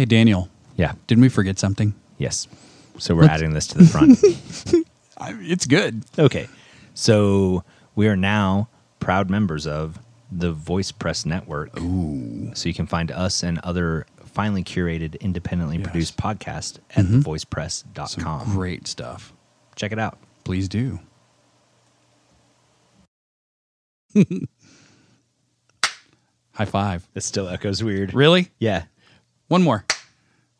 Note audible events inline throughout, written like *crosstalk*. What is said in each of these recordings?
Hey, Daniel, Yeah. didn't we forget something? Yes. So we're adding this to the front. *laughs* *laughs* It's good. okay. So we are now proud members of the Voice Press Network. Ooh. So you can find us and other finely curated, independently Yes. produced podcasts at mm-hmm. Some thevoicepress.com. great stuff. Check it out. Please do. *laughs* High five. It still echoes weird. Really? Yeah. One more.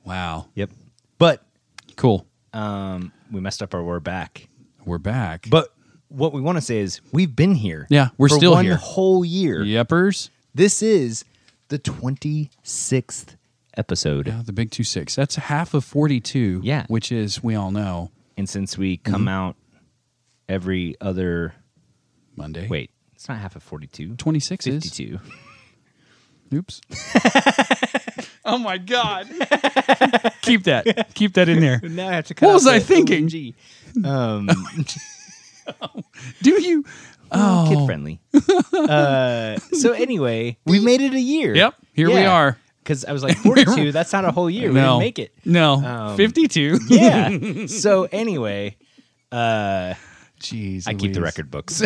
Wow. Yep. But Cool. um, we messed up our we're back. We're back. But what we want to say is we've been here. Yeah, we're for still one here. whole year. Yepers. This is the 26th episode. Yeah, the big two six. That's half of forty two. Yeah. Which is we all know And since we come Mm-hmm. out every other Monday. wait, it's not half of 42. Twenty six is 52. Oops. *laughs* oh my god. *laughs* Keep that. Keep that in there. *laughs* Now I have to What was I thinking? Um, *laughs* Do you oh. Oh. kid friendly. uh, so anyway, we made it a year. Yep, here we are. Because I was like 42. that's not a whole year. We no. didn't make it. No. Um, Fifty two. Yeah. so anyway, uh, Jeez. I keep the Louise. record books.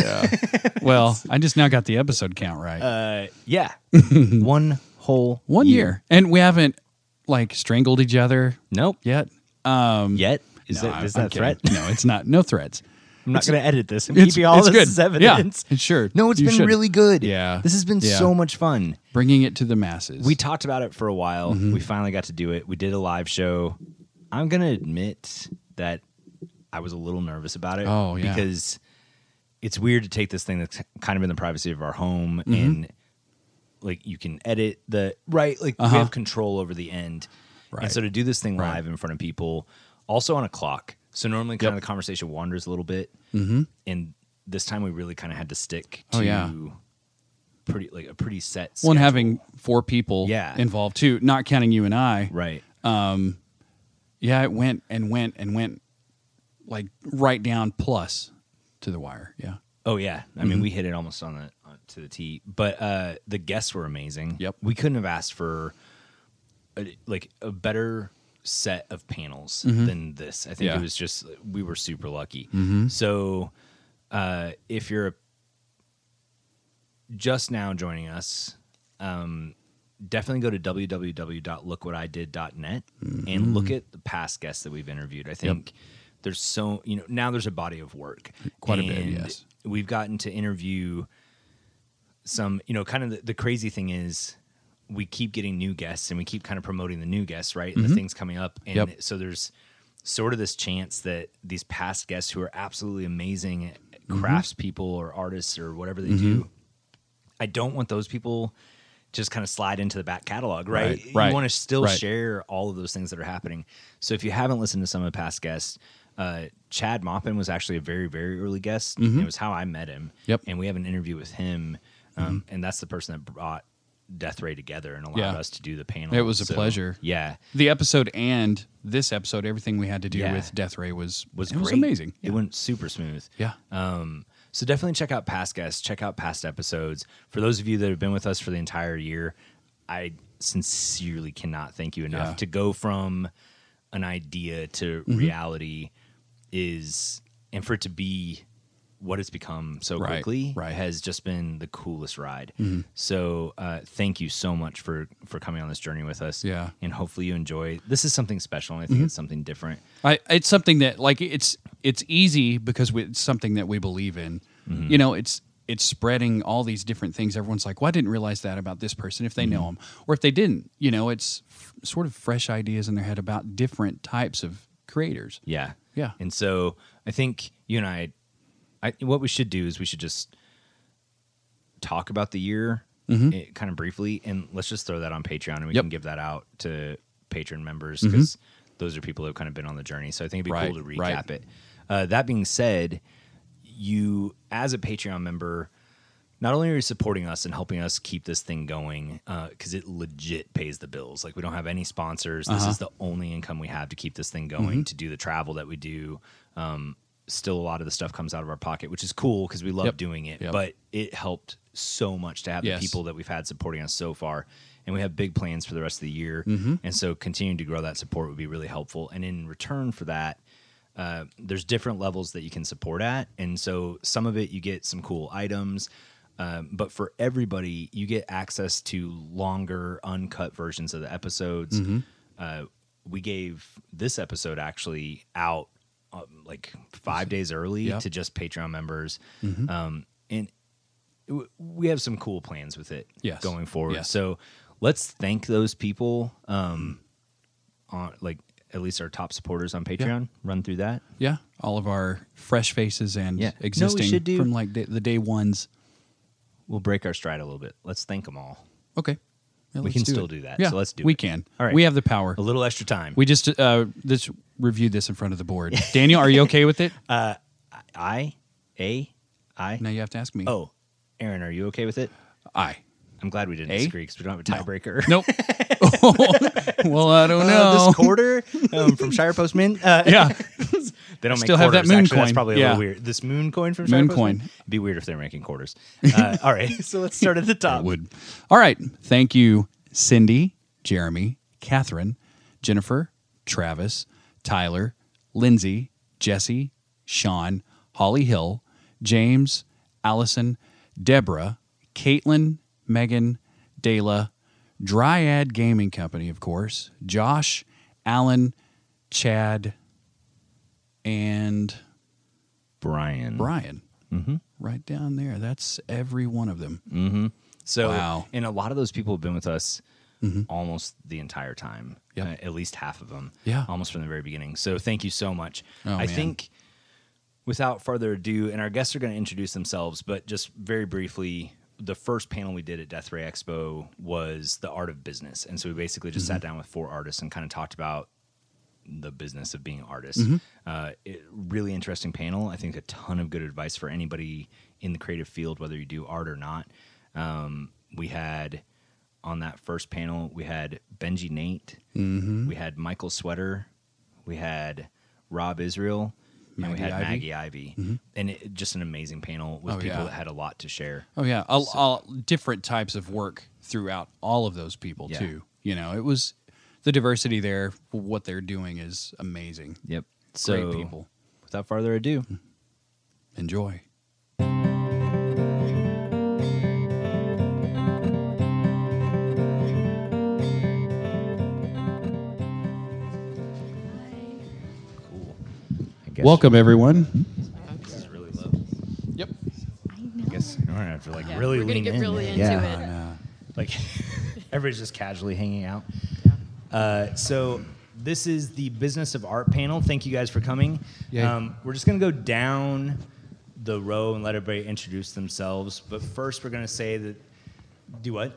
Well, I just now got the episode count right. Uh, yeah, one whole One year. And we haven't like strangled each other Nope. yet. Um Yet is no, that I- that a threat? No, it's not. No threats. I'm not going to edit this. I'm It's, keeping all it's this good. as evidence. Yeah, sure. No, it's You been should. really good. Yeah. this has been Yeah. so much fun. bringing it to the masses. We talked about it for a while. Mm-hmm. We finally got to do it. We did a live show. I'm going to admit that I was a little nervous about it. Oh, yeah. because it's weird to take this thing that's kind of in the privacy of our home Mm-hmm. and like you can edit the right like we Uh-huh. have control over the end Right. and so to do this thing Right. live in front of people also on a clock so normally kind Yep. of the conversation wanders a little bit mm-hmm. and this time we really kind of had to stick to Oh, yeah. pretty like a pretty set one schedule. having four people Yeah. involved too, not counting you and I. right Um Yeah, it went and went and went like right down plus to the wire. Yeah. Oh yeah, I Mm-hmm. mean we hit it almost on the on, to the T. But uh, the guests were amazing. Yep. we couldn't have asked for a, like a better set of panels than this. I think Mm-hmm. Yeah. Mm-hmm. it was just we were super lucky. So uh, if you're just now joining us, um, definitely go to www.lookwhatidid.net and look at the past guests that we've interviewed. I think there's so you know now there's a body of work, Quite a bit, And yes. We've gotten to interview some, you know, kind of the, the crazy thing is we keep getting new guests and we keep kind of promoting the new guests, right? And the things coming up, and Mm-hmm. Yep. so there's sort of this chance that these past guests who are absolutely amazing Mm-hmm. craftspeople or artists or whatever they do, I don't want those people just kind of slide into the back catalog, right? Right, You want to still right. share all of those things that are happening. So if you haven't listened to some of the past guests, uh, Chad Moppin was actually a very, very early guest. It was how I met him. Mm-hmm. Yep. And we have an interview with him. Um, And that's the person that brought Death Ray together and allowed Yeah. us to do the panel. It was a So, pleasure. Yeah. The episode and this episode, everything we had to do Yeah. with Death Ray was Was it was amazing. It went super smooth. Yeah. Um, so definitely check out past guests, check out past episodes. For those of you that have been with us for the entire year, I sincerely cannot thank you enough. Mm-hmm. To go from an idea to reality is, and for it to be what it's become so Right, quickly right. Mm-hmm. has just been the coolest ride. So uh, thank you so much for for coming on this journey with us. Yeah. and hopefully you enjoy. This is something special, and I think Mm-hmm. it's something different. I, it's something that like it's it's easy because we, it's something that we believe in. Mm-hmm. You know, it's it's spreading all these different things. Everyone's like, "Well, I didn't realize that about this person." If they know Mm-hmm. them, or if they didn't, you know, it's f- sort of fresh ideas in their head about different types of creators. Yeah. Yeah. And so I think you and I, I what we should do is we should just talk about the year eh, kind of briefly, and let's just throw that on Patreon, and we Yep. can give that out to patron members because those are people who have kind of been on the journey. So I think it'd be Right, cool to recap right. it. Uh, that being said, you as a Patreon member. Not only are you supporting us and helping us keep this thing going, because it legit pays the bills. Like we don't have any sponsors. This Uh-huh. is the only income we have to keep this thing going, to do the travel that we do, um, still a lot of the stuff comes out of our pocket, which is cool because we love Yep. doing it. Yep. But it helped so much to have Yes. the people that we've had supporting us so far. And we have big plans for the rest of the year. Mm-hmm. And so continuing to grow that support would be really helpful. And in return for that, uh, there's different levels that you can support at. And so some of it you get some cool items. Um, but for everybody, you get access to longer, uncut versions of the episodes. Mm-hmm. Uh, we gave this episode actually out um, like five days early Yep. to just Patreon members. Mm-hmm. Um, and w- we have some cool plans with it Yes. going forward. Yes. So let's thank those people, um, on like at least our top supporters on Patreon. Run through that. Yeah, all of our fresh faces and Yeah. No, existing should do- from like the day ones. We'll break our stride a little bit. Let's thank them all. Okay, Yeah, We can do still it. do that, Yeah, so let's do We it. We can. All right. we have the power. A little extra time. We just uh, just reviewed this in front of the board. *laughs* Daniel, are you okay with it? *laughs* Uh I, A, I. now you have to ask me. Oh, Aaron, are you okay with it? I. I'm glad we didn't A? disagree because we don't have a tiebreaker. *laughs* Nope. well, I don't Uh, know. this quarter um, from Shire Post Mint. Uh, yeah. They don't make Still have that moon actually. That's coin. probably a Yeah. little weird. This moon coin from Moon Postman? coin. It'd be weird if they're making quarters. Uh, *laughs* all right, *laughs* so let's start at the top. It would. All right. Thank you, Cindy, Jeremy, Catherine, Jennifer, Travis, Tyler, Lindsay, Jesse, Sean, Holly Hill, James, Allison, Deborah, Caitlin, Megan, Dayla, Dryad Gaming Company, of course, Josh, Alan, Chad, and Brian. Brian. Mm-hmm. Right down there. That's every one of them. So, Wow. and a lot of those people have been with us almost the entire time. Yep. Uh, at least half of them. Yeah. Almost from the very beginning. So, thank you so much. Oh, I man. think without further ado, and our guests are going to introduce themselves, but just very briefly, the first panel we did at Death Ray Expo was the art of business. And so we basically just Mm-hmm. sat down with four artists and kind of talked about the business of being artists. Mm-hmm. Uh, it, really interesting panel. I think a ton of good advice for anybody in the creative field, whether you do art or not. Um, we had on that first panel, we had Benji Nate, Mm-hmm. we had Michael Sweater, we had Rob Israel, and we had Ivy. Maggie Ivy, and it, just an amazing panel with Oh, people yeah. that had a lot to share. Oh yeah, a, a- different types of work throughout all of those people Yeah. too. You know, it was the diversity there. What they're doing is amazing. Yep. So, Great people. without further ado, Enjoy. cool. I guess Welcome, everyone. This is really low. Yep. I guess we're gonna have to like Yeah, really we're gonna lean get in. really into yeah. it. like *laughs* everybody's just casually hanging out. Uh, so this is the business of art panel. Thank you guys for coming. Um, we're just gonna go down the row and let everybody introduce themselves. But first, we're gonna say that do what?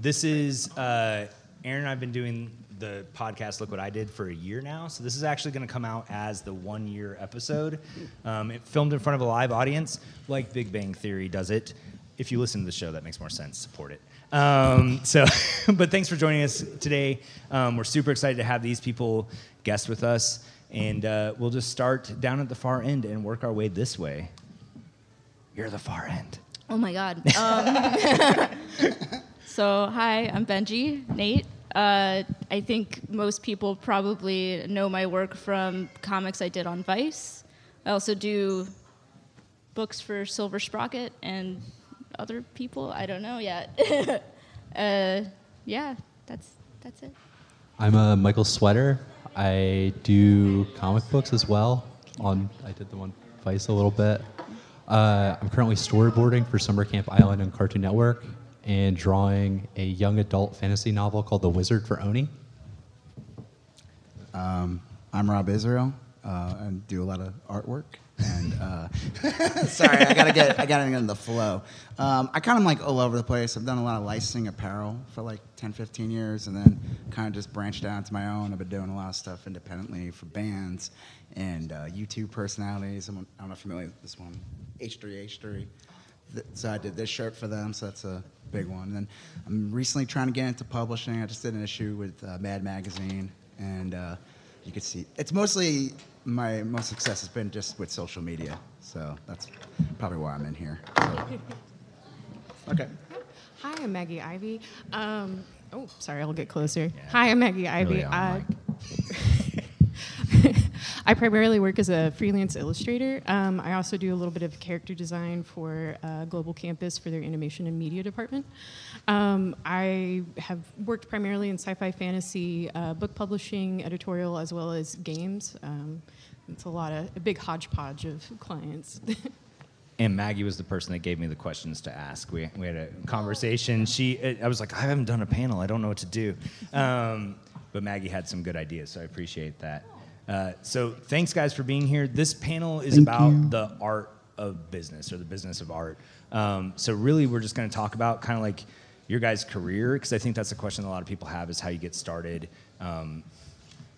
This is uh, Aaron and I've been doing the podcast Look What I Did for a year now. So this is actually going to come out as the one year episode. Um, it filmed in front of a live audience, like Big Bang Theory does it. If you listen to the show, that makes more sense. Support it. Um, so, *laughs* but thanks for joining us today. Um, we're super excited to have these people guest with us, and uh, we'll just start down at the far end and work our way this way. You're the far end. Oh my God. Um, *laughs* so, hi, I'm Benji, Nate. Uh, I think most people probably know my work from comics I did on Vice. I also do books for Silver Sprocket and other people. I don't know yet. *laughs* uh, yeah, that's that's it. I'm uh, Michael Sweater. I do comic books as well. On I did the one Vice a little bit. Uh, I'm currently storyboarding for Summer Camp Island on Cartoon Network and drawing a young adult fantasy novel called The Wizard for Oni. Um, I'm Rob Israel uh, and do a lot of artwork. And uh, *laughs* sorry, I gotta get I gotta get in the flow. Um, I kind of like all over the place. I've done a lot of licensing apparel for like 10, 15 years, and then kind of just branched out to my own. I've been doing a lot of stuff independently for bands and uh, YouTube personalities. I'm, I don't know if familiar with this one, H3H3. Th- So I did this shirt for them, so that's a big one. And then I'm recently trying to get into publishing. I just did an issue with uh, Mad Magazine, and uh, you could see. It's mostly my most success has been just with social media. So that's probably why I'm in here. So. Okay. Hi, I'm Maggie Ivy. Um, oh, sorry, I'll get closer. Hi, I'm Maggie Ivy. Really on *laughs* I, primarily work as a freelance illustrator. Um, I also do a little bit of character design for uh, Global Campus for their animation and media department. Um, I have worked primarily in sci-fi, fantasy, uh, book publishing, editorial, as well as games. Um, it's a lot of a big hodgepodge of clients. *laughs* And Maggie was the person that gave me the questions to ask. We, we had a conversation. She, I was like, I haven't done a panel. I don't know what to do. Um, but Maggie had some good ideas, so I appreciate that. Uh, so thanks, guys, for being here. This panel is Thank about you. the art of business or the business of art. Um, so really, we're just going to talk about kind of like your guys' career, because I think that's a question that a lot of people have: is how you get started. Um,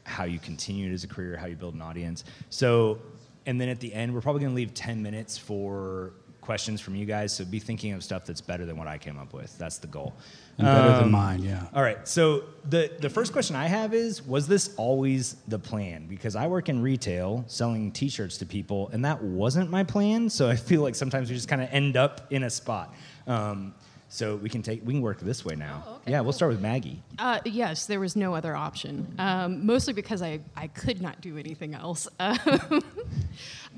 how you continue it as a career, how you build an audience. So, and then at the end, we're probably going to leave 10 minutes for questions from you guys. So be thinking of stuff that's better than what I came up with. That's the goal. And better than Um, mine, yeah. All right. So the the first question I have is: Was this always the plan? Because I work in retail, selling T-shirts to people, and that wasn't my plan. So I feel like sometimes we just kind of end up in a spot. Um, so we can take we can work this way now. Oh, okay, yeah, we'll start with Maggie. Uh, yes, there was no other option. Um, mostly because I, I could not do anything else. *laughs* Um,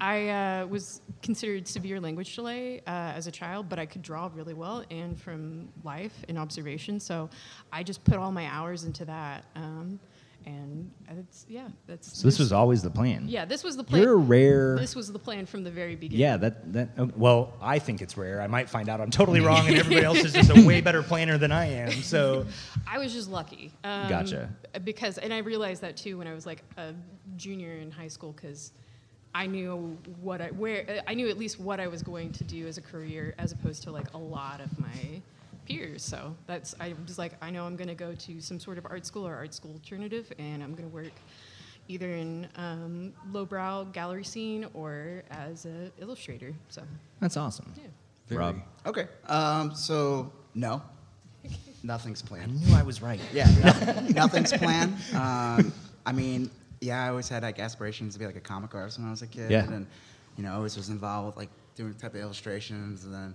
I uh, was considered severe language delay uh, as a child, but I could draw really well and from life and observation. So I just put all my hours into that. Um, and it's, yeah, that's. So this was always the plan. Yeah, this was the plan. You're rare. This was the plan from the very beginning. Yeah, that that. oh, Well, I think it's rare. I might find out I'm totally *laughs* wrong, and everybody else is just a way better planner than I am. So, *laughs* I was just lucky. Um, Gotcha. Because, and I realized that too when I was like a junior in high school, because I knew what I where I knew at least what I was going to do as a career, as opposed to like a lot of my peers. So that's I was like, I know I'm going to go to some sort of art school or art school alternative, and I'm going to work either in um, lowbrow gallery scene or as an illustrator. So that's awesome. yeah. Rob, Okay. Um, so no, *laughs* nothing's planned. I planned. knew I was right. Yeah, no- nothing's planned. Um, I mean, yeah, I always had like aspirations to be like a comic artist when I was a kid, Yeah. and you know, I always was involved with like doing type of illustrations, and then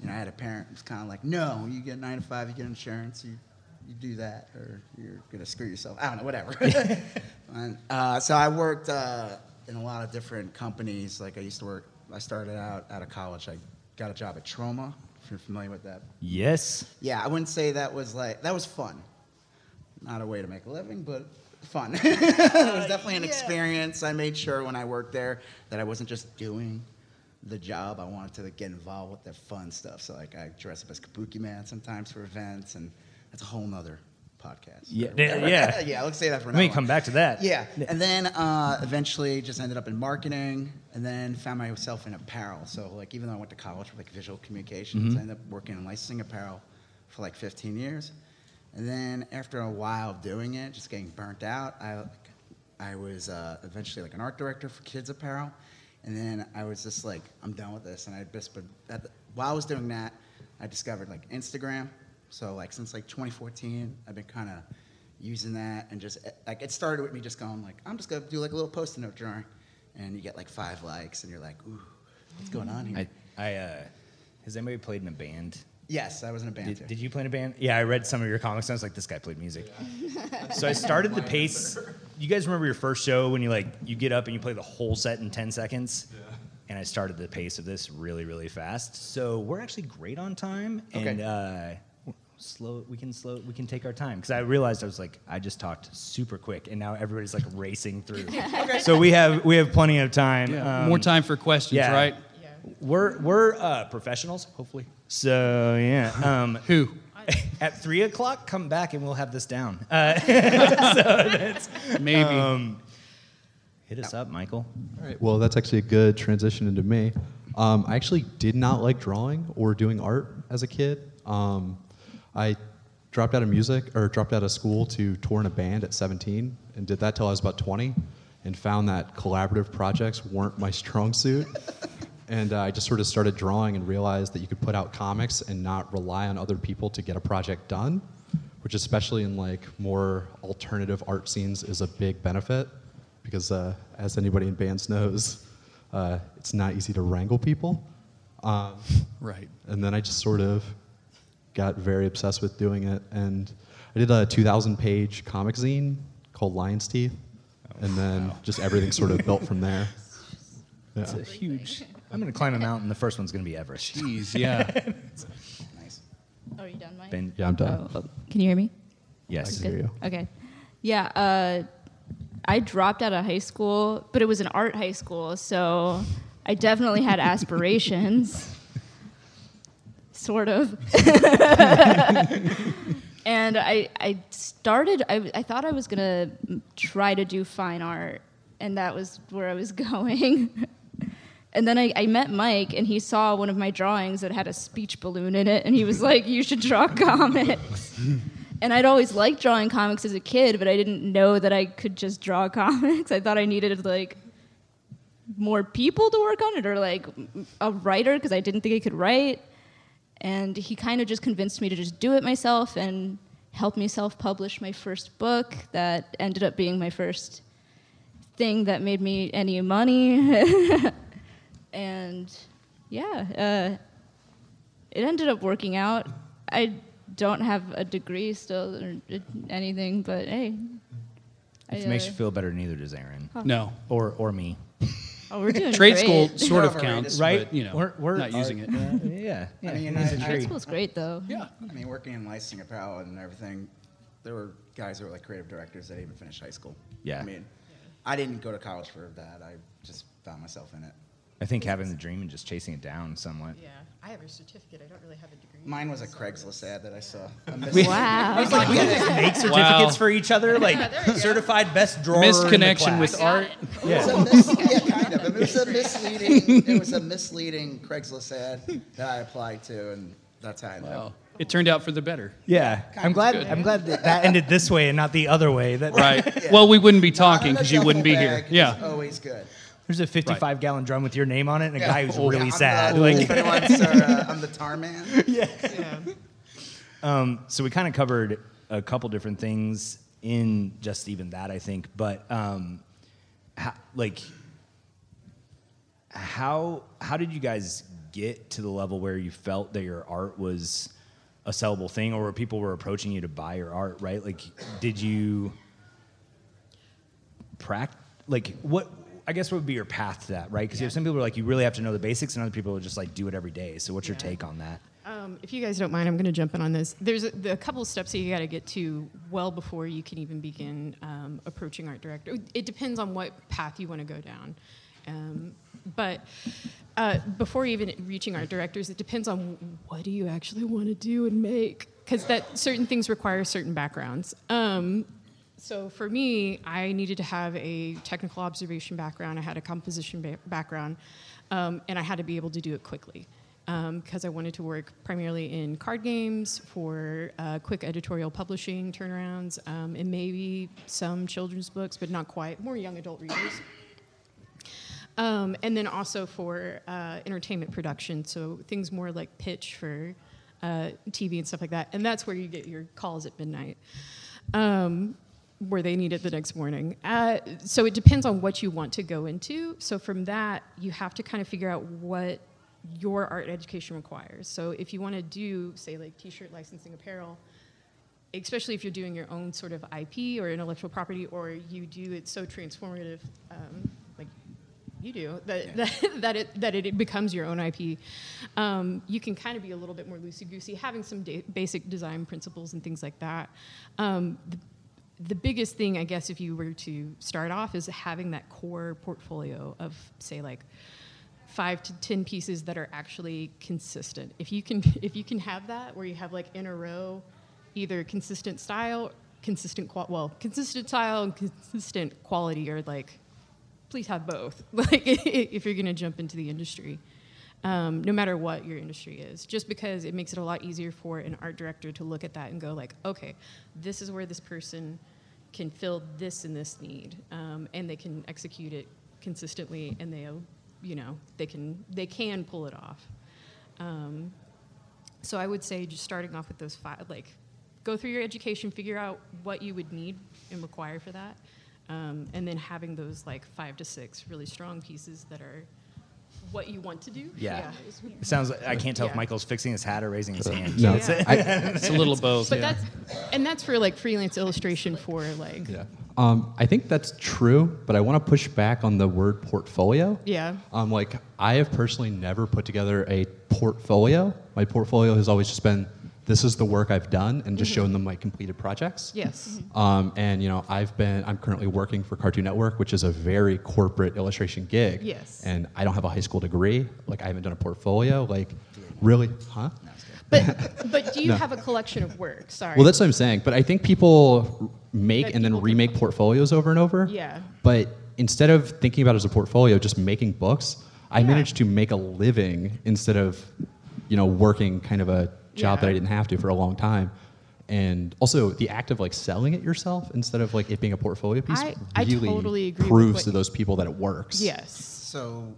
you know, I had a parent who was kind of like, no, you get nine to five, you get insurance, you you do that, or you're gonna screw yourself. I don't know, whatever. *laughs* and, uh, so I worked uh, in a lot of different companies. Like I used to work. I started out out of college. I got a job at Troma. If you're familiar with that Yes. yeah, I wouldn't say that was like that was fun. Not a way to make a living, but fun. *laughs* it was definitely an experience. I made sure when I worked there that I wasn't just doing the job. I wanted to get involved with the fun stuff. So like I dress up as Kabuki Man sometimes for events, and that's a whole nother podcast. Yeah. *laughs* Yeah. *laughs* yeah. Let's say that for now. come back to that. Yeah, and then uh, eventually just ended up in marketing, and then found myself in apparel. So like even though I went to college for like visual communications, Mm-hmm. I ended up working in licensing apparel for like 15 years, and then after a while of doing it, just getting burnt out, I I was uh, eventually like an art director for kids apparel, and then I was just like I'm done with this, and I just at the, while I was doing that, I discovered like Instagram. So like since like 2014, I've been kind of using that and just like it started with me just going like I'm just gonna do like a little post-it note drawing, and you get like five likes, and you're like, ooh, what's going on here? I, I uh, has anybody played in a band? Yes, I was in a band too. Did, did you play in a band? Yeah, I read some of your comics and I was like, this guy played music. so I started the pace. You guys remember your first show when you like you get up and you play the whole set in 10 seconds? Yeah. And I started the pace of this really, really fast. So we're actually great on time. And Okay. uh, slow we can slow we can take our time. Because I realized I was like, I just talked super quick and now everybody's like racing through. *laughs* So we have we have plenty of time. Yeah. Um, More time for questions, yeah. right? We're we're uh, professionals, hopefully. So yeah. Um, *laughs* Who? at three o'clock, come back and we'll have this down. Uh, *laughs* so that's Maybe. um, hit us up, Michael. All right. Well, that's actually a good transition into me. Um, I actually did not like drawing or doing art as a kid. Um, I dropped out of music or dropped out of school to tour in a band at 17 and did that till I was about 20 and found that collaborative projects weren't my strong suit. And uh, I just sort of started drawing and realized that you could put out comics and not rely on other people to get a project done, which especially in like more alternative art scenes is a big benefit. because, uh, as anybody in bands knows, uh, it's not easy to wrangle people. Um, Right. and then I just sort of got very obsessed with doing it. And I did a 2,000 page comic zine called Lion's Teeth. and then just everything sort of built from *laughs* there. Yeah. It's a huge. I'm going to climb a mountain. The first one's going to be Everest. Jeez, yeah. *laughs* Nice. Oh, are you done, Mike? Ben, Yeah, I'm done. Oh, oh, can you hear me? yes. I can hear you. Okay. Yeah. Uh, I dropped out of high school, but it was an art high school, so I definitely had aspirations. *laughs* sort of. *laughs* and I, I started, I, I thought I was going to try to do fine art, and that was where I was going. And then I, I met Mike, and he saw one of my drawings that had a speech balloon in it, and he was like, "You should draw *laughs* comics." and I'd always liked drawing comics as a kid, but I didn't know that I could just draw *laughs* comics. I thought I needed like more people to work on it, or like a writer, because I didn't think I could write. And he kind of just convinced me to just do it myself and help me self-publish my first book that ended up being my first thing that made me any money. *laughs* and yeah, uh, it ended up working out. I don't have a degree still or anything, but hey. If I, it makes uh, you feel better, neither does Aaron. No. Or, or me. oh, we're doing Trade great. school sort of *laughs* counts, Right? But, you know, We're- we're- not using it. yeah. *laughs* yeah. I mean, he's I- a I- Trade school's great though. Yeah. I mean, working in licensing apparel and everything, there were guys who were like creative directors that didn't even finish high school. Yeah. I mean, I didn't go to college for that. I just found myself in it. I think having the dream and just chasing it down somewhat. Yeah, I have a certificate. I don't really have a degree. Mine was a Craigslist ad that I saw. A miss- *laughs* Wow. *laughs* Make certificates Wow. for each other, like certified best drawer. in the Misconnection with class. art. It was a mis- yeah, kind of. It was a misleading. It was a misleading Craigslist ad that I applied to, and that's how I ended Well, it turned out for the better. Yeah, I'm glad. good. I'm glad that, that ended this way and not the other way. That Right. *laughs* Well, we wouldn't be talking because you wouldn't be here. Yeah. always good. There's a 55 gallon drum with your name on it and a Yeah. guy who's Oh. really Yeah, sad. I'm the, Like, if anyone's, uh, I'm the *laughs* tar man. Yeah. Um, so we kind of covered a couple different things in just even that, I think. But um, how, like, how how did you guys get to the level where you felt that your art was a sellable thing, or where people were approaching you to buy your art? Right? Like, did you practice? Like, what? I guess what would be your path to that, right? Because you have some people who are like, you really have to know the basics, and other people are just like, do it every day. So, what's your take on that? Um, if you guys don't mind, I'm going to jump in on this. There's a, the- a couple of steps that you got to get to well before you can even begin um, approaching art director. It depends on what path you want to go down. Um, but uh, before even reaching art directors, it depends on what do you actually want to do and make, because that certain things require certain backgrounds. Um, so for me, I needed to have a technical observation background. I had a composition ba- background, um, and I had to be able to do it quickly because I wanted to work primarily in card games for uh, quick editorial publishing turnarounds, um, and maybe some children's books, but not quite. More young adult readers. Um, and then also for uh, entertainment production, so things more like pitch for uh, TV and stuff like that. And that's where you get your calls at midnight, um, where they need it the next morning. Uh, so it depends on what you want to go into. So from that, you have to kind of figure out what your art education requires. So if you want to do, say, like T-shirt licensing, apparel, especially if you're doing your own sort of IP or intellectual property, or you do it so transformative, um, like you do, that, that, *laughs* that, it, that it becomes your own IP, um, you can kind of be a little bit more loosey-goosey, having some da- basic design principles and things like that. Um, the, the biggest thing, I guess, if you were to start off, is having that core portfolio of, say, like five to ten pieces that are actually consistent. If you can, *laughs* if you can have that, where you have like in a row, either consistent style, consistent qual, well, consistent style and consistent quality, or like, please have both. *laughs* Like, *laughs* if you're to jump into the industry, um, no matter what your industry is, just because it makes it a lot easier for an art director to look at that and go like, okay, this is where this person can fill this and this need, um, and they can execute it consistently, and they'll, you know, they can they can pull it off. Um, so I would say just starting off with those five, like, go through your education, figure out what you would need and require for that. um, and then having those like five to six really strong pieces that are what you want to do. Yeah. is- It sounds like I can't tell if Michael's fixing his hat or raising his *laughs* hand. No, Yeah. I, *laughs* It's a little of both. But yeah. that's and that's for like freelance illustration for like yeah. Um, I think that's true, but I want to push back on the word portfolio. Yeah. Um, like I have personally never put together a portfolio. My portfolio has always just been this is the work I've done and just shown them my completed projects. yes. Um, and you know, I've been I'm currently working for Cartoon Network, which is a very corporate illustration gig. Yes. And I don't have a high school degree. Like I haven't done a portfolio. Like, really, huh? But *laughs* but do you No. have a collection of work? Sorry. Well, that's what I'm saying. But I think people make That and then people- remake portfolios over and over. Yeah. But instead of thinking about it as a portfolio, just making books, I Yeah. managed to make a living instead of, you know, working kind of a job that I didn't have to for a long time. And also the act of like selling it yourself instead of like it being a portfolio piece I- I really totally agree proves to those people that it works. yes. So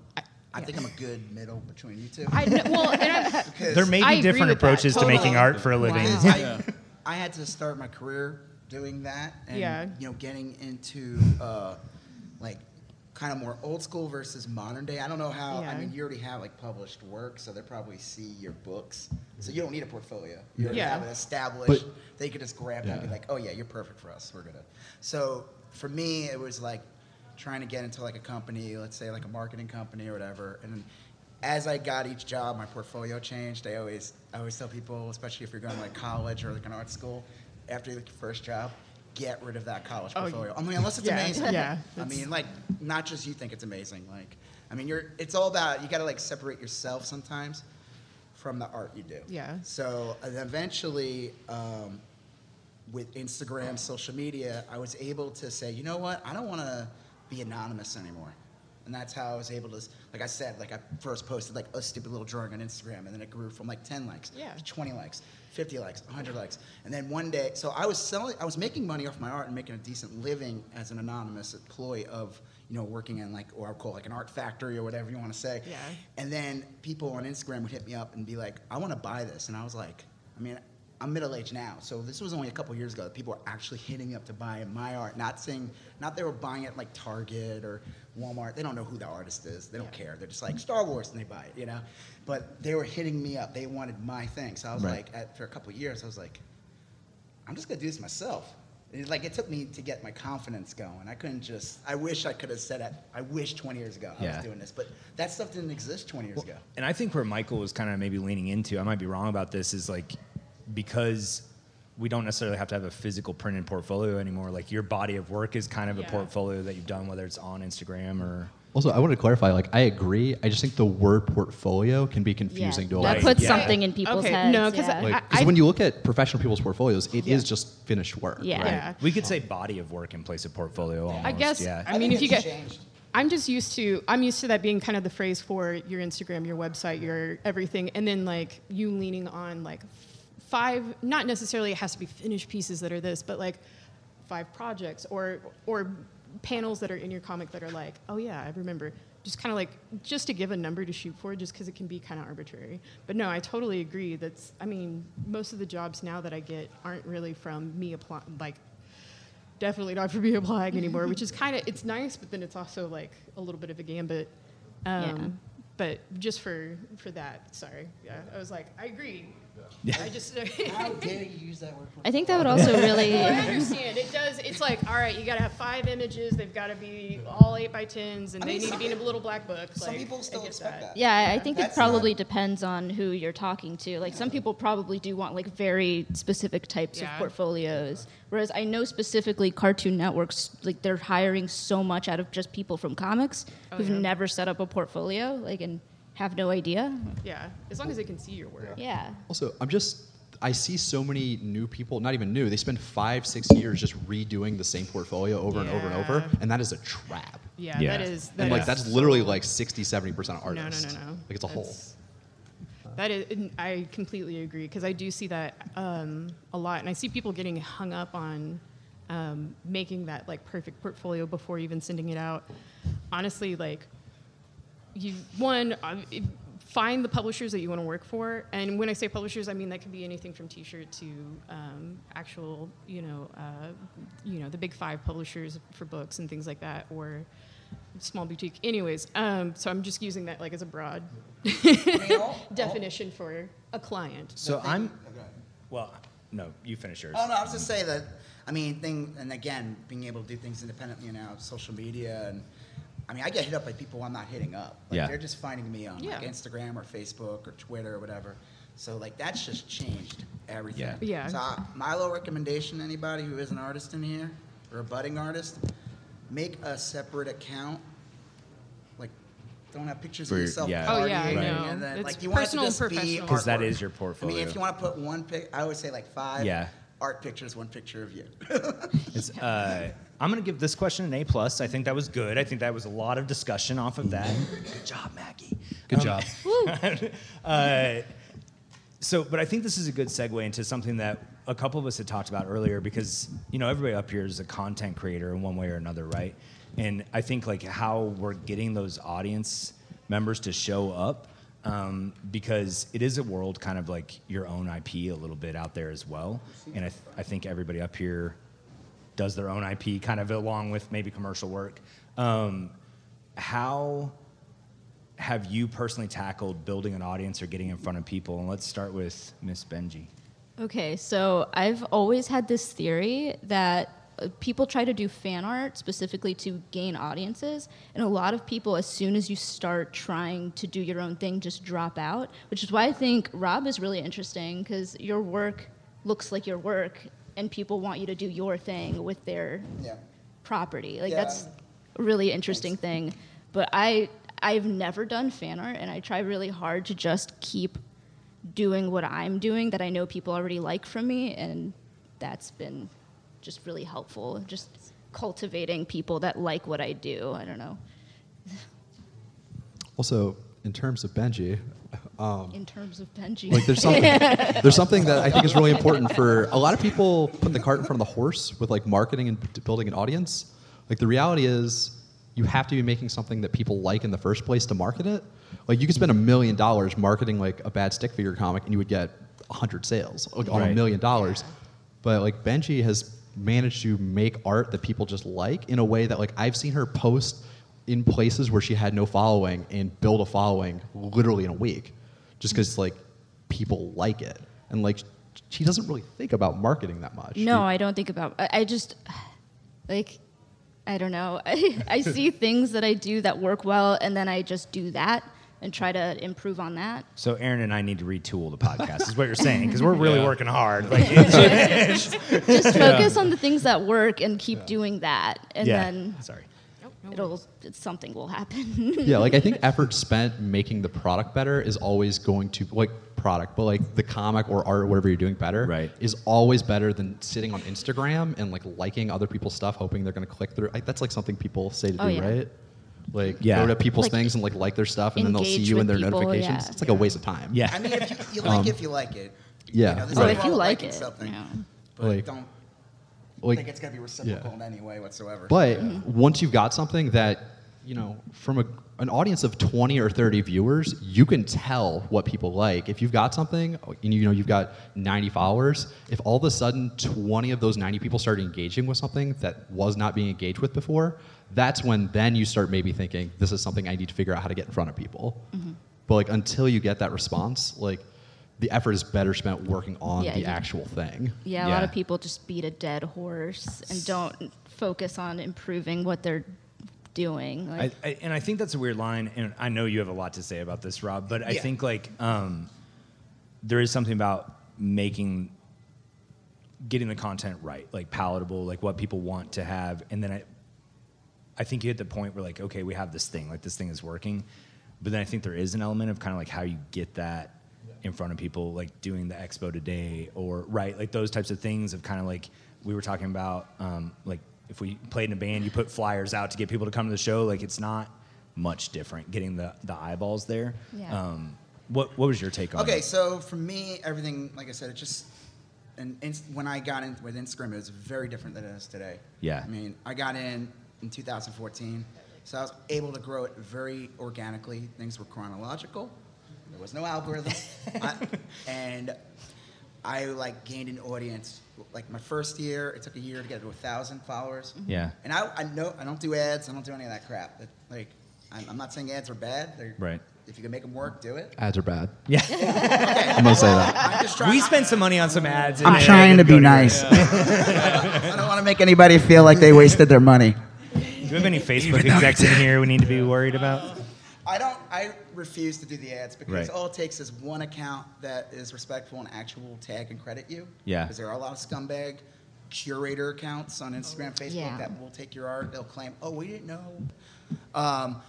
I think I'm a good middle between you two. I well, and *laughs* There may be agree different with that, approaches to making art for a living. Wow. Because I, *laughs* I had to start my career doing that, and Yeah. you know, getting into uh, like kind of more old school versus modern day. I don't know how. I mean, you already have like published work, so they probably see your books, so you don't need a portfolio. You already Yeah. have it established. But- they could just grab it and be like, "Oh yeah, you're perfect for us. We're gonna." So for me, it was like trying to get into like a company, let's say like a marketing company or whatever, and as I got each job, my portfolio changed. I always, I always tell people, especially if you're going to like college or like an art school, after your first job, get rid of that college Oh, portfolio. I mean, unless it's yeah, amazing. *laughs* yeah, I mean, like, not just you think it's amazing. Like, I mean, you're. It's all about you got to like separate yourself sometimes from the art you do. Yeah. So eventually, um, with Instagram, social media, I was able to say, you know what? I don't want to be anonymous anymore. And that's how I was able to, like I said, like I first posted like a stupid little drawing on Instagram, and then it grew from like 10 likes Yeah. to 20 likes, 50 likes, 100 likes. And then one day, so I was selling, I was making money off my art and making a decent living as an anonymous employee of, you know, working in like, or I'll call it like an art factory or whatever you want to say. Yeah. And then people on Instagram would hit me up and be like, I want to buy this. And I was like, I mean, I'm middle aged now, so this was only a couple years ago that people were actually hitting me up to buy my art, not saying, not they were buying it like Target or Walmart. They don't know who the artist is. They don't care. They're just like Star Wars and they buy it, you know. But they were hitting me up. They wanted my thing. So I was Right. like, at, for a couple years, I was like, I'm just gonna do this myself. It, like it took me to get my confidence going. I couldn't just. I wish I could have said it. I wish 20 years ago I Yeah. was doing this, but that stuff didn't exist 20 years ago. And I think where Michael was kind of maybe leaning into, I might be wrong about this, is like because we don't necessarily have to have a physical printed portfolio anymore. Like your body of work is kind of a portfolio that you've done, whether it's on Instagram or. Also, I wanted to clarify. Like, I agree. I just think the word portfolio can be Yeah, confusing to a lot that of puts people. Yeah. something in people's Okay, heads. no, 'cause yeah. Like, because when you look at professional people's portfolios, it is Yeah. just finished work. Yeah. right? Yeah. We could say body of work in place of portfolio almost. I guess. Yeah. I mean, think if you get, changed. I'm just used to. I'm used to that being kind of the phrase for your Instagram, your website, your everything, and then like you leaning on like five. Not necessarily it has to be finished pieces that are this, but like five projects or or panels that are in your comic that are like, oh yeah, I remember. Just kind of like just to give a number to shoot for, just because it can be kind of arbitrary. But no, I totally agree. That's. I mean, most of the jobs now that I get aren't really from me applying like definitely not for me applying *laughs* anymore, which is kind of it's nice, but then it's also like a little bit of a gambit. Um, Yeah. But just for for that, sorry, yeah, I was like, I agree. I just How dare you use that word? I think that would also really. *laughs* I understand. It does. It's like, all right, you got to have five images. They've got to be all eight by tens, and I they mean, need to be in a little black book. Some like, people I still get expect that. Yeah, I think it probably not- depends on who you're talking to. Like some people probably do want like very specific types Yeah. of portfolios. Whereas I know specifically Cartoon Networks, like they're hiring so much out of just people from comics Oh, who've yeah. never set up a portfolio, like and have no idea. Yeah, as long as they can see your work. Yeah. Also, I'm just. I see so many new people, not even new, they spend five, six years just redoing the same portfolio over and over and over, and that is a trap. Yeah, Yeah. that is. That and like is that's literally like 60, 70% of artists. No, no, artists. no, no. Like it's a hole. That's- That is, I completely agree because I do see that um, a lot, and I see people getting hung up on um, making that like perfect portfolio before even sending it out. Honestly, like you one, uh, find the publishers that you want to work for. And when I say publishers, I mean that could be anything from T-shirt to um, actual, you know, uh, you know, the big five publishers for books and things like that, or small boutique. Anyways, um, so I'm just using that like as a broad *laughs* definition for a client. So I'm. Okay. Well, no, you finish yours. Oh no, I was just saying that. I mean, thing, and again, being able to do things independently now, social media, and I mean, I get hit up by people I'm not hitting up. Like, Yeah. They're just finding me on like Instagram or Facebook or Twitter or whatever. So like that's just changed everything. Yeah. Yeah. So uh, my little recommendation to anybody who is an artist in here or a budding artist, make a separate account. Like, don't have pictures For of yourself yeah. Oh, yeah, I partying, know. and then It's like you want it to personal and just be professional. 'Cause that artwork. is your I mean, if you want to put one pic, I would say like five. Yeah. Art pictures, one picture of you. It's, uh, *laughs* I'm going to give this question an A plus. I think that was good. I think that was a lot of discussion off of that. Good job, Maggie. Good Um, job. *laughs* Uh, so, but I think this is a good segue into something that a couple of us had talked about earlier because you know everybody up here is a content creator in one way or another, right? And I think like how we're getting those audience members to show up um, because it is a world kind of like your own IP a little bit out there as well. And I, th- I think everybody up here does their own IP kind of along with maybe commercial work. Um, how have you personally tackled building an audience or getting in front of people? And let's start with Miss Benji. Okay, so I've always had this theory that people try to do fan art specifically to gain audiences, and a lot of people, as soon as you start trying to do your own thing, just drop out. Which is why I think Rob is really interesting because your work looks like your work, and people want you to do your thing with their yeah. property. Like Yeah. that's a really interesting thing. But I I've never done fan art and I try really hard to just keep doing what I'm doing that I know people already like from me and that's been just really helpful. Just cultivating people that like what I do. I don't know. Also, in terms of Benji, um, In terms of Benji. like there's something *laughs* there's something that I think is really important for a lot of people put the cart in front of the horse with like marketing and building an audience. Like the reality is you have to be making something that people like in the first place to market it. Like you could spend a million dollars marketing like a bad stick figure comic and you would get a hundred sales like, on a Right. million dollars. But like Benji has managed to make art that people just like in a way that like I've seen her post in places where she had no following and build a following literally in a week just because like people like it and like she doesn't really think about marketing that much No, I don't think about. I, I just *sighs* like I don't know. I, *laughs* I see *laughs* things that I do that work well, and then I just do that and try to improve on that. So Aaron and I need to retool the podcast, is what you're saying, because we're really Yeah. working hard. *laughs* Like, Just focus on the things that work and keep doing that, and yeah. then Sorry. Nope, it'll worries. something will happen. *laughs* yeah like i think *laughs* effort spent making the product better is always going to like product but like the comic or art or whatever you're doing better Right. is always better than sitting on instagram and like liking other people's stuff hoping they're going to click through like, that's like something people say to Oh, do yeah. right like Yeah. go to people's Like, things and like like their stuff and then they'll see you in their people, notifications yeah. it's like a waste of time Yeah. I mean, if you, you like um, it, if you like it. yeah. You know, there's Right. Oh, if you with like it, something, yeah. but Like- don't like think it's gonna be reciprocal in any way whatsoever. But once you've got something that, you know, from a, an audience of 20 or 30 viewers, you can tell what people like. If you've got something and you know you've got 90 followers, if all of a sudden 20 of those 90 people start engaging with something that was not being engaged with before, that's when then you start maybe thinking this is something I need to figure out how to get in front of people. Mm-hmm. But like until you get that response, like the effort is better spent working on Yeah, the you- actual thing. yeah, a lot of people just beat a dead horse and don't focus on improving what they're doing. I, I, and I think that's a weird line, and I know you have a lot to say about this, Rob. But I Yeah. think like um, there is something about making, getting the content right, like palatable, like what people want to have, and then I, I think you hit the point where like, okay, we have this thing, like this thing is working, but then I think there is an element of kind of like how you get that in front of people, like doing the expo today, or right, like those types of things of kind of like we were talking about, um, like if we played in a band, you put flyers out to get people to come to the show. Like it's not much different getting the the eyeballs there. Yeah. Um, what what was your take on Okay, it? so for me, everything, like I said, it just, and inst- when I got in with Instagram, it was very different than it is today. Yeah. I mean, I got in in 2014, so I was able to grow it very organically. Things were chronological. There was no algorithm, *laughs* I, and I like gained an audience. Like my first year, it took a year to get to a thousand followers. Mm-hmm. Yeah. And I, I know I don't do ads. I don't do any of that crap. But, like, I'm, I'm not saying ads are bad. They're, Right. If you can make them work, do it. Ads are bad. *laughs* Yeah. I'm gonna say that. I'm just trying. we spent some money on some ads. I'm trying to didn't be go anywhere. nice. *laughs* I don't want to make anybody feel like they wasted their money. Do we have any Facebook execs in here we need to be worried about? I don't. I refuse to do the ads because Right. all it takes is one account that is respectful and actual tag and credit you. Yeah. Because there are a lot of scumbag curator accounts on Instagram, Facebook Yeah. that will take your art. They'll claim, "Oh, we didn't know." Um,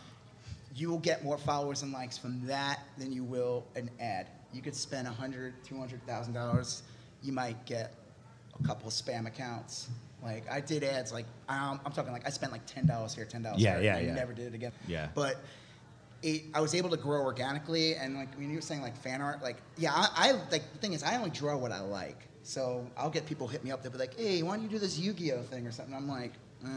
you will get more followers and likes from that than you will an ad. You could spend a hundred, two hundred thousand dollars. You might get a couple of spam accounts. Like I did ads. Like um, I'm talking like I spent like ten dollars here, ten dollars Yeah, there. yeah, and I yeah. never did it again. Yeah. But it, I was able to grow organically, and like when you were saying like fan art, like yeah, I, I like the thing is I only draw what I like. So I'll get people hit me up. They'll be like, "Hey, why don't you do this Yu-Gi-Oh thing or something?" I'm like, uh,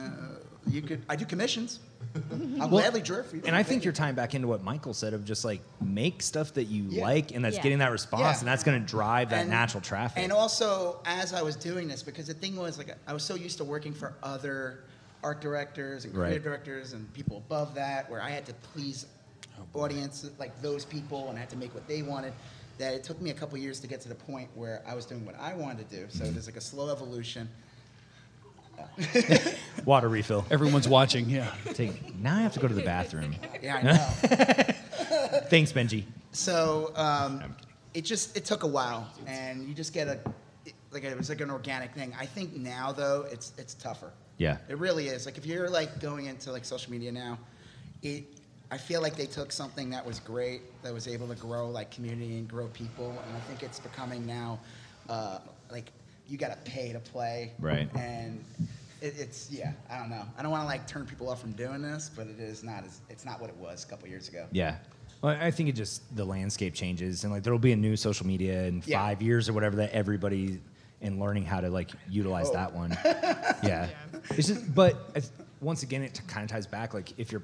"You could. I do commissions. *laughs* I'll Well, gladly draw for you." And I think you're tying back into what Michael said of just like make stuff that you Yeah. like and that's Yeah. getting that response Yeah. and that's going to drive that And- natural traffic. And also, as I was doing this, because the thing was, like, I was so used to working for other art directors and creative Right. directors and people above that, where I had to please audience like those people and I had to make what they wanted. That it took me a couple years to get to the point where I was doing what I wanted to do. So there's like a slow evolution. *laughs* Water refill. Everyone's watching. Yeah. Take, now I have to go to the bathroom. *laughs* Yeah, I know. *laughs* Thanks, Benji. So um, it just it took a while, and you just get a it, like it was like an organic thing. I think now though it's it's tougher. Yeah. It really is. Like if you're like going into like social media now, it I feel like they took something that was great, that was able to grow like community and grow people, and I think it's becoming now uh, like you got to pay to play. Right. And it, it's yeah, I don't know. I don't want to like turn people off from doing this, but it is not as it's not what it was a couple years ago. Yeah. Well, I think it just the landscape changes, and like there'll be a new social media in Yeah. five years or whatever that everybody in learning how to like utilize Oh. that one. *laughs* Yeah. It's just, but it's, once again, it kind of ties back. Like if you're,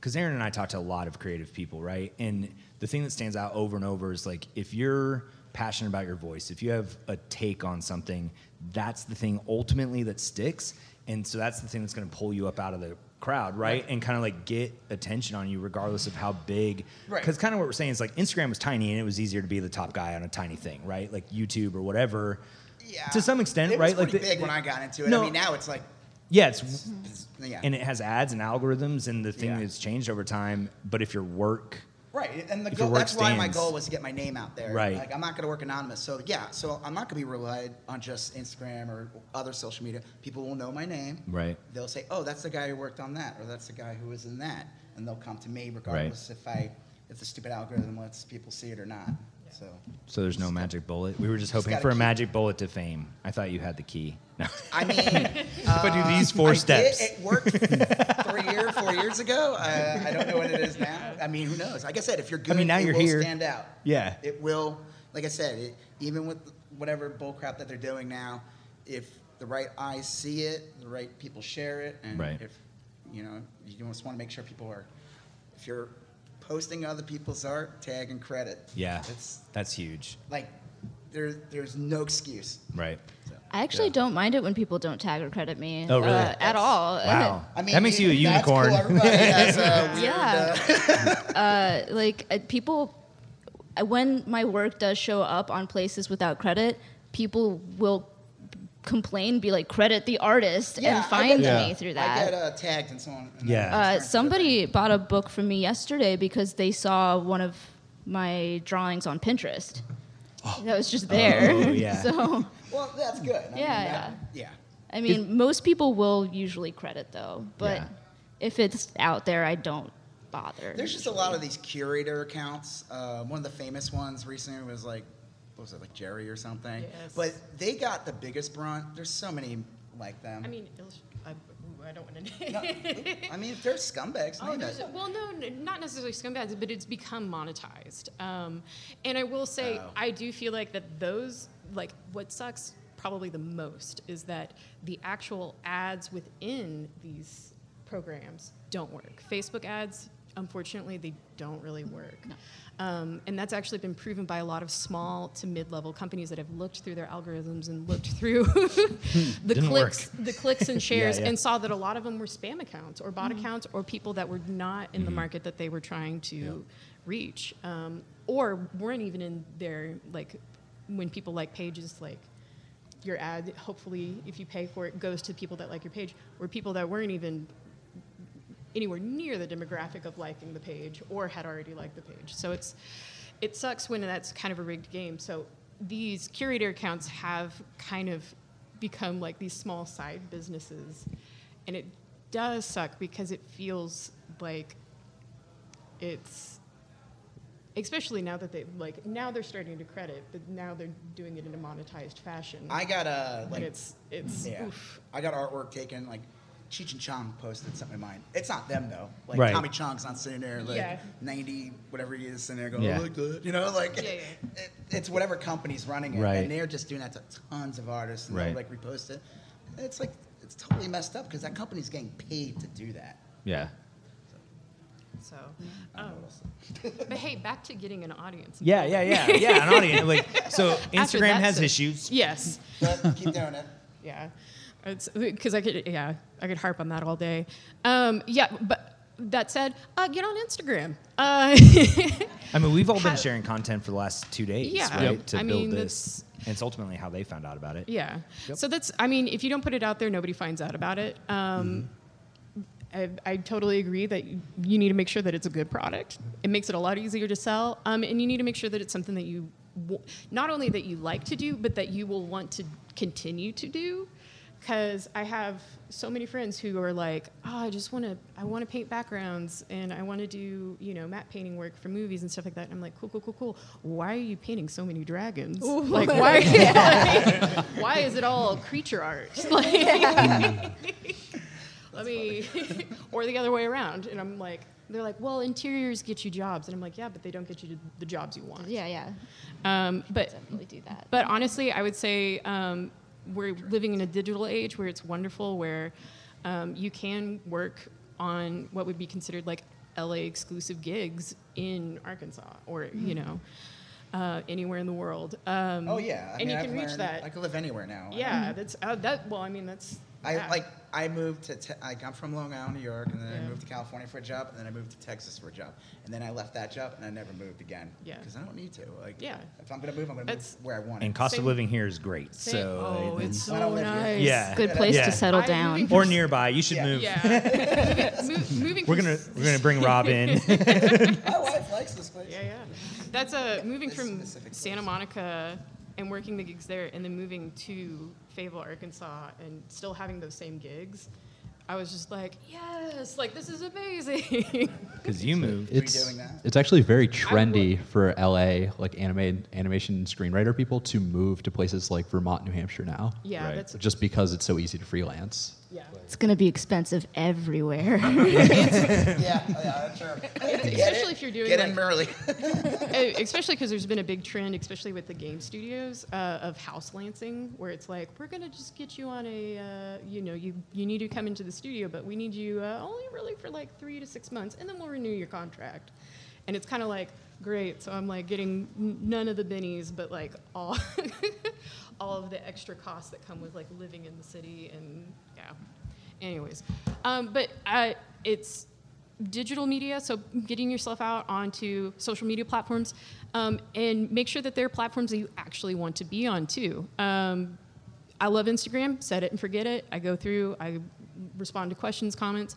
because Aaron and I talk to a lot of creative people, right? And the thing that stands out over and over is like if you're passionate about your voice, if you have a take on something, that's the thing ultimately that sticks. And so that's the thing that's going to pull you up out of the crowd, right? And kind of like get attention on you regardless of how big. Right. Because kind of what we're saying is like Instagram was tiny and it was easier to be the top guy on a tiny thing, right? Like YouTube or whatever. Yeah. To some extent, it right? Was like pretty the- big when I got into it. No. I mean, now it's like, Yeah, it's yeah. and it has ads and algorithms and the thing Yeah. that's changed over time. But if your work, right. And the goal, that's why my goal was to get my name out there. Right. Like, I'm not going to work anonymous. So, yeah. So, I'm not going to be relied on just Instagram or other social media. People will know my name. right? They'll say, oh, that's the guy who worked on that, or that's the guy who was in that. And they'll come to me regardless if I, if the stupid algorithm lets people see it or not. So, So there's no magic bullet. We were just hoping gotta for a keep- magic bullet to fame. I thought you had the key. No. *laughs* I mean, *laughs* if I do these four I did- steps, it worked *laughs* three years, four years ago. Uh, I don't know what it is now. I mean, who knows? Like I said, if you're good, mean, now it you're will here. stand out. Yeah. It will. Like I said, it, even with whatever bullcrap that they're doing now, if the right eyes see it, the right people share it, and Right. if you know, you just want to make sure people are. If you're posting other people's art, tag and credit. yeah, It's that's huge, like there, there's no excuse. right? I actually don't mind it when people don't tag or credit me. Oh, really? Uh, at all. Wow, *laughs* I mean, that makes you a that's unicorn. Cool. Has a *laughs* weird, Yeah. uh, *laughs* uh, like uh, people uh, when my work does show up on places without credit people will complain be like credit the artist Yeah, and find that. me through I that get uh, tagged and so on. and Yeah. uh, somebody bought a book from me yesterday because they saw one of my drawings on pinterest that was just there Oh, yeah. *laughs* so Well, that's good. I mean, Yeah, that- yeah. i mean most people will usually credit though but Yeah. if it's out there i don't bother There's just a lot of these curator accounts. Uh, one of the famous ones recently was like, what was it, like Jerry or something? Yes. But they got the biggest brunt. There's so many like them. I mean, I, I don't want to. No, I mean, they're scumbags, Oh, it. well, no, not necessarily scumbags, but it's become monetized. Um, and I will say, Oh. I do feel like that those, like, what sucks probably the most is that the actual ads within these programs don't work. Facebook ads unfortunately, they don't really work. Um, and that's actually been proven by a lot of small to mid-level companies that have looked through their algorithms and looked through *laughs* the Didn't clicks, work. the clicks and *laughs* shares, yeah. and saw that a lot of them were spam accounts or bot accounts or people that were not in the market that they were trying to reach, um, or weren't even in their like when people like pages like your ad hopefully if you pay for it goes to people that like your page or people that weren't even anywhere near the demographic of liking the page or had already liked the page so it's it sucks when that's kind of a rigged game so these curator accounts have kind of become like these small side businesses and it does suck because it feels like it's especially now that they like now they're starting to credit but now they're doing it in a monetized fashion I got a and like it's it's yeah. oof. I got artwork taken like Cheech and Chong posted something of mine. It's not them though. Like Right. Tommy Chong's not sitting there like Yeah. 90 whatever he is sitting there going, Yeah. "Oh, look good," you know, like Yeah, yeah. It, it's whatever company's running it, Right. and they're just doing that to tons of artists and Right. they'll like repost it. It's like it's totally messed up because that company's getting paid to do that. Yeah. so um, *laughs* but hey back to getting an audience Yeah, yeah, yeah, yeah. An audience. Like, so *laughs* Instagram has said- issues. yes But keep doing it. *laughs* yeah it's because i could yeah i could harp on that all day um, yeah but that said uh, get on instagram uh, I mean, we've all been sharing content for the last two days, Yeah. right? Yep. To I build mean, this. And it's ultimately how they found out about it. Yeah. Yep. So that's, I mean, if you don't put it out there, nobody finds out about it. Um, I, I totally agree that you, you need to make sure that it's a good product. It makes it a lot easier to sell. Um, and you need to make sure that it's something that you, w- not only that you like to do, but that you will want to continue to do. Because I have so many friends who are like, oh, I just want to, I want to paint backgrounds and I want to do, you know, matte painting work for movies and stuff like that. And I'm like, cool, cool, cool, cool. Why are you painting so many dragons? Like, *laughs* why? *laughs* like, *laughs* why is it all creature art? Like, let me, or the other way around. And I'm like, they're like, well, interiors get you jobs, and I'm like, yeah, but they don't get you the jobs you want. Yeah, yeah. Um, but Definitely do that. but honestly, I would say um, we're living in a digital age where it's wonderful, where um, you can work on what would be considered like LA exclusive gigs in Arkansas or you know uh, anywhere in the world. Um, Oh yeah, I and mean, you I've can reach learned- that. I can live anywhere now. yeah, that's uh, that. Well, I mean, that's I yeah. like I moved to te- like I'm from Long Island, New York, and then Yeah. I moved to California for a job, and then I moved to Texas for a job, and then I left that job and I never moved again. Yeah. because I don't need to. Like, Yeah. if I'm gonna move, I'm gonna That's- move where I want. And cost Same- of living here is great. Same- So oh, it's I don't so live here. nice. Yeah. Good place Yeah. to settle I'm down. moving or nearby. You should Yeah. move. Yeah, *laughs* moving, moving We're from gonna we're gonna bring Rob in. *laughs* My wife likes this place. Yeah, yeah. That's uh, a moving This from specific Santa place. Monica and working the gigs there, and then moving to Fayetteville, Arkansas, and still having those same gigs. I was just like, yes, like this is amazing. *laughs* Because you moved. It's it's actually very trendy for LA, like anime animation screenwriter people, to move to places like Vermont, New Hampshire now. yeah, Right. that's Just because it's so easy to freelance. Yeah. It's gonna be expensive everywhere. *laughs* *laughs* yeah, yeah, sure. Especially if you're doing Get like, in early. Uh, *laughs* especially because there's been a big trend, especially with the game studios, uh, of house lancing, where it's like we're gonna just get you on a, uh, you know, you you need to come into the studio, but we need you uh, only really for like three to six months, and then we'll renew your contract. And it's kind of like great. So I'm like getting none of the bennies, but like all all of the extra costs that come with like living in the city, and yeah. Anyways, um, but uh, it's digital media, so getting yourself out onto social media platforms, um, and make sure that they're platforms that you actually want to be on too. Um, I love Instagram, set it and forget it. I go through, I respond to questions, comments.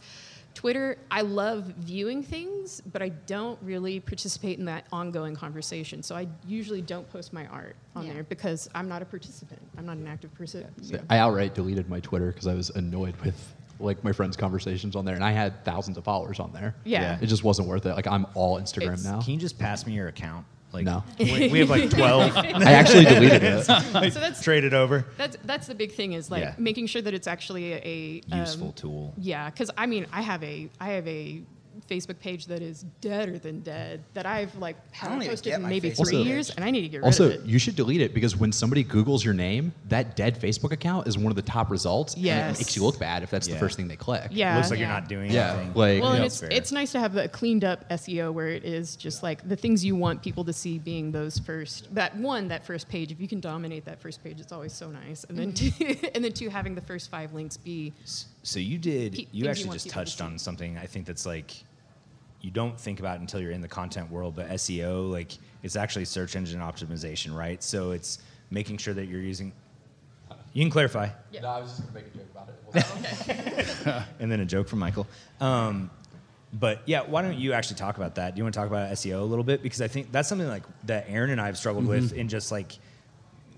Twitter, I love viewing things, but I don't really participate in that ongoing conversation. So I usually don't post my art on Yeah. there because I'm not a participant. I'm not an active person. So I outright deleted my Twitter because I was annoyed with like my friends' conversations on there, and I had thousands of followers on there. Yeah. it just wasn't worth it. Like I'm all Instagram It's- now. Can you just pass me your account? Like No. we, we have like twelve. *laughs* I actually deleted it. *laughs* So that's Trade it over. that's that's the big thing is like Yeah. making sure that it's actually a, um, Useful tool. Yeah, because I mean, I have a I have a Facebook page that is deader than dead that I've like haven't posted in maybe Facebook three page. years, and I need to get Also, rid of it. Also, you should delete it because when somebody Googles your name, that dead Facebook account is one of the top results. and Yes. it makes you look bad if that's Yeah. the first thing they click. Yeah. Looks like Yeah. you're not doing Yeah, anything. like- well, and Yeah. it's Fair. it's nice to have a cleaned up SEO where it is just like the things you want people to see being those first that one that first page. If you can dominate that first page, it's always so nice. And then two, *laughs* and then two having the first five links be So you did. Pe- You things you actually just people to touched on something. I think that's like you don't think about until you're in the content world. But SEO, like, it's actually search engine optimization, right? So it's making sure that you're using. You can clarify, Yeah. No, I was just gonna make a joke about it. *laughs* *laughs* and then a joke from Michael. Um, but yeah, why don't you actually talk about that? Do you want to talk about SEO a little bit because I think that's something like that Aaron and I have struggled with in just like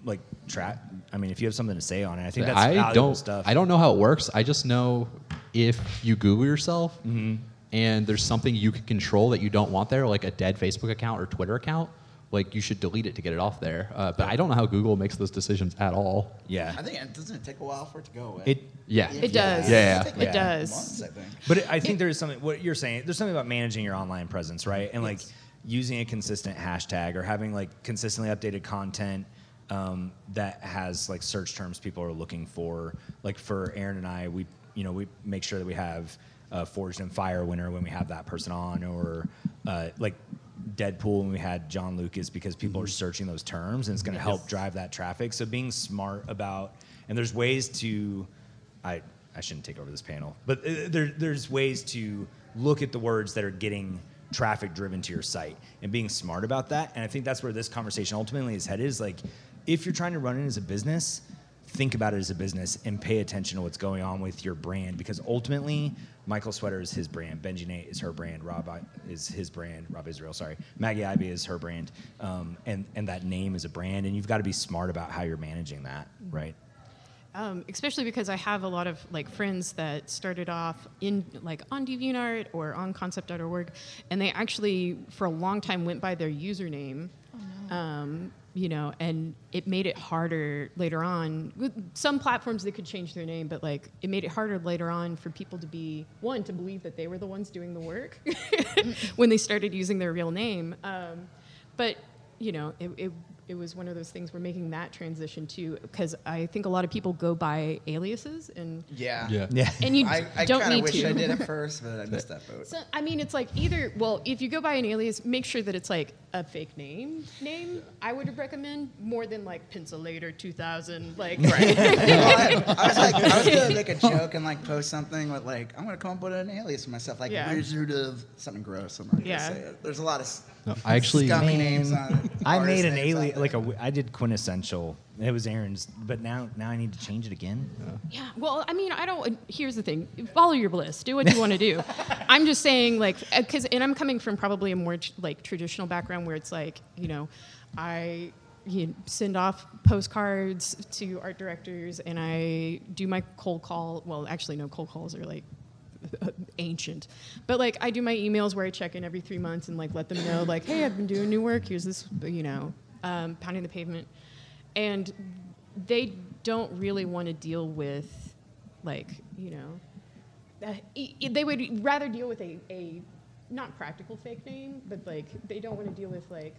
like track. I mean, if you have something to say on it, I think that's I valuable don't. stuff. I don't know how it works. I just know if you Google yourself Mm-hmm. and there's something you can control that you don't want there, like a dead Facebook account or Twitter account, like you should delete it to get it off there. Uh, but I don't know how Google makes those decisions at all. Yeah, I think it doesn't it take a while for it to go away. it Yeah. It does. Yeah, yeah. It like does. Months, I think. But it, I think there's something. What you're saying, there's something about managing your online presence, right? And like using a consistent hashtag or having like consistently updated content um, that has like search terms people are looking for. Like for Aaron and I, we you know we make sure that we have a Forged in Fire winner when we have that person on, or uh, like Deadpool when we had John Lucas because people are searching those terms and it's going to help drive that traffic. So being smart about and there's ways to I I shouldn't take over this panel, but uh, there there's ways to look at the words that are getting traffic driven to your site and being smart about that. And I think that's where this conversation ultimately is headed. Is like if you're trying to run it as a business, think about it as a business and pay attention to what's going on with your brand because ultimately Michael Sweater is his brand, Benji Nate is her brand, Rob I- is his brand, Rob Israel, sorry, Maggie Ivy is her brand, um, and and that name is a brand, and you've got to be smart about how you're managing that, right? Um, especially because I have a lot of like friends that started off in like on DeviantArt or on Concept.org, and they actually for a long time went by their username. Um, you know, and it made it harder later on. With some platforms, they could change their name, but like it made it harder later on for people to be one to believe that they were the ones doing the work *laughs* when they started using their real name. Um, but you know, it, it, it was one of those things. We're making that transition to because I think a lot of people go by aliases, and Yeah. Yeah. Yeah. and you *laughs* I, I don't kind of need wish to. I did at *laughs* first, but I missed that boat. So, I mean, it's like either, well, if you go by an alias, make sure that it's like a fake name. Name I would recommend more than like Pencilator 2000. Like, Well, *laughs* I, I was like, I was gonna make a joke and like post something with like, I'm gonna come up with an alias for myself, like Yeah. Wizard of something gross. I'm not gonna Yeah. say it. There's a lot of s- No, I actually. scummy names on it. I artist made an names out alien there. like a. I did quintessential. It was Aaron's, but now now I need to change it again. yeah. Well, I mean, I don't. Uh, here's the thing: follow your bliss. Do what you want to do. *laughs* I'm just saying, like, uh, because, and I'm coming from probably a more like traditional background where it's like, you know, I you know, send off postcards to art directors, and I do my cold call. Well, actually, no, cold calls are like ancient. But like i do my emails where i check in every three months and like let them know like hey i've been doing new work. Here's this you know um, pounding the pavement. And they don't really want to deal with like you know uh, they would rather deal with a, a not practical fake name but like they don't want to deal with like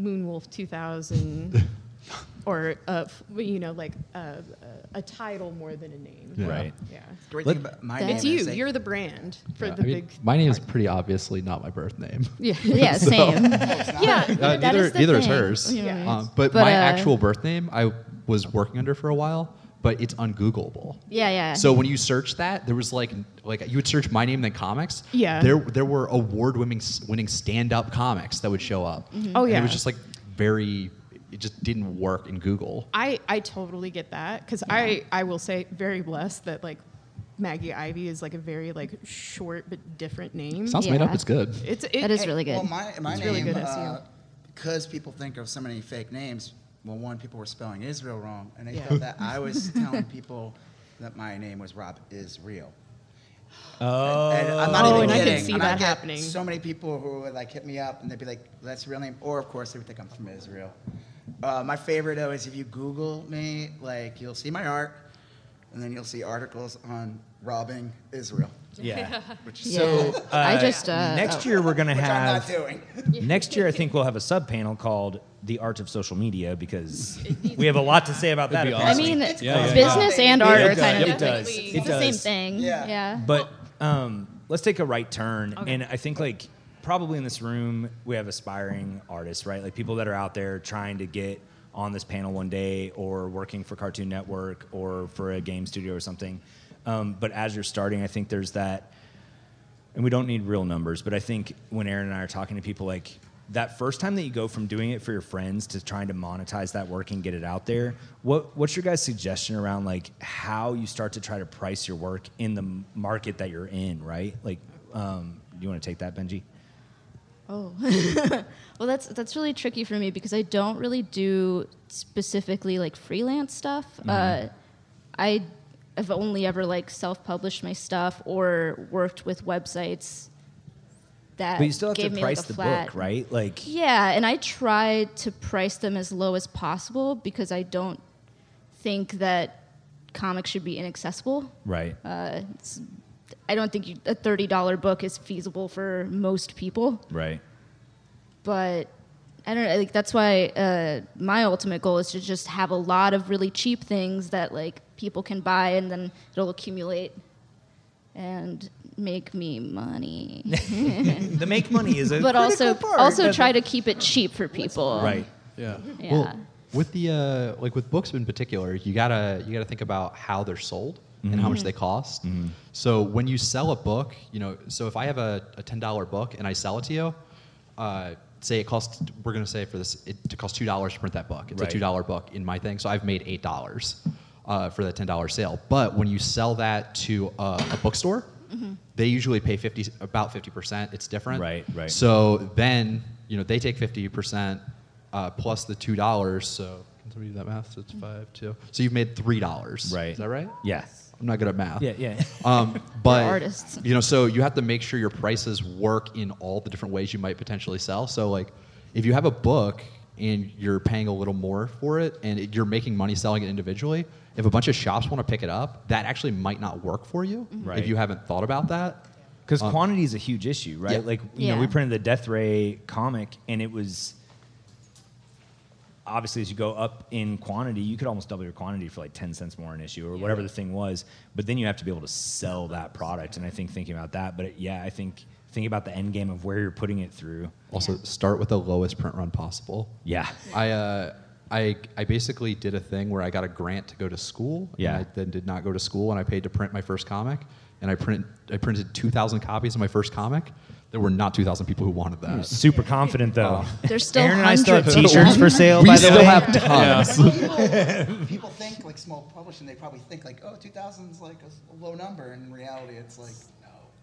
moonwolf 2000 *laughs* or uh, you know like a, a, a title more than a name Yeah. Right. yeah Great Let- thing about my it's name you is they- you're the brand for Yeah, the I mean, big my name is pretty obviously not my birth name. *laughs* yeah *laughs* Yeah, same. *laughs* yeah Uh, neither is neither is hers. Yeah. Um, but, But, my uh, actual birth name, I was working under for a while, but it's ungoogleable. Yeah, yeah. So when you search that, there was like like you would search my name then comics. Yeah. There there were award winning winning stand up comics that would show up. Oh, And yeah. it was just like very. It just didn't work in Google. I, I totally get that because I, I will say very blessed that like Maggie Ivy is like a very like short but different name. Sounds made up. It's good. It's it, that is really good. Well, my, my It's name, really good uh, because people think of so many fake names. Well, one, people were spelling Israel wrong, and they Yeah. thought that I was *laughs* telling people that my name was Rob Israel. Oh, And I'm not Oh, even and I can see and that I get happening. So many people who would like hit me up and they'd be like, "That's your real name," or of course they would think I'm from Israel. Uh, my favorite though is if you Google me, like you'll see my art, and then you'll see articles on robbing Israel. Yeah. *laughs* Which, Yeah. So I uh, just, uh, next year we're gonna which I'm not have doing. *laughs* next year I think we'll have a sub panel called the art of social media because we have a lot to say about that. be apparently. I mean, It's Yeah, yeah, business yeah. and It art are kind of It does. Definitely. It it's the same thing. Yeah. Yeah. But um, let's take a right turn, Okay. and I think like probably in this room we have aspiring artists, right? Like people that are out there trying to get on this panel one day, or working for Cartoon Network, or for a game studio or something. Um, but as you're starting, I think there's that, and we don't need real numbers, but I think when Aaron and I are talking to people, like that first time that you go from doing it for your friends to trying to monetize that work and get it out there, what what's your guys' suggestion around like how you start to try to price your work in the market that you're in, right? Like, um, you want to take that, Benji? Oh, *laughs* well, that's that's really tricky for me because I don't really do specifically like freelance stuff. Mm-hmm. Uh, I have only ever like self-published my stuff or worked with websites that But you still have gave to me price like a the flat. book, right? Like, Yeah, and I try to price them as low as possible because I don't think that comics should be inaccessible. right? Uh, it's, I don't think you, a thirty dollar book is feasible for most people right. but I don't know. Like that's why uh, my ultimate goal is to just have a lot of really cheap things that like people can buy, and then it'll accumulate and make me money. *laughs* the make money is a *laughs* but also part also of try to keep it cheap for people. right. Yeah. Yeah. Well, with the uh, like with books in particular, you gotta you gotta think about how they're sold and how much they cost. So when you sell a book, you know, so if I have a, a ten dollar book and I sell it to you, uh, say it costs we're gonna say for this it, costs two dollars to print that book. It's Right. a two dollar book in my thing, so I've made eight dollars uh, for that ten dollar sale. But when you sell that to a, a bookstore. They usually pay 50, about 50%. It's different. Right, right. So then, you know, they take 50% uh, plus the $2. So can somebody do that math? So it's five, two. So you've made $3. Right. Is that right? Yeah. I'm not good at math. Yeah. Yeah. *laughs* Um, but artists. you know, so you have to make sure your prices work in all the different ways you might potentially sell. So like, if you have a book and you're paying a little more for it, and it- you're making money selling it individually, if a bunch of shops want to pick it up, that actually might not work for you Right. if you haven't thought about that. Because Um, quantity is a huge issue, right? Yeah. Like, you know, we printed the Death Ray comic, and it was obviously as you go up in quantity, you could almost double your quantity for like 10 cents more an issue or whatever the thing was. But then you have to be able to sell that product. And I think thinking about that, but yeah, I think thinking about the end game of where you're putting it through. Also, start with the lowest print run possible. Yeah. I, uh, I, I basically did a thing where I got a grant to go to school. Yeah. And I then did not go to school, and I paid to print my first comic. And I print I printed 2,000 copies of my first comic. There were not 2,000 people who wanted that. Super confident though. Uh, There's still Aaron and I still have t-shirts for sale, we by the still way. have tons. people, *laughs* people think like small publishing, they probably think like, oh, 2000 is like a, low number. And in reality, it's like,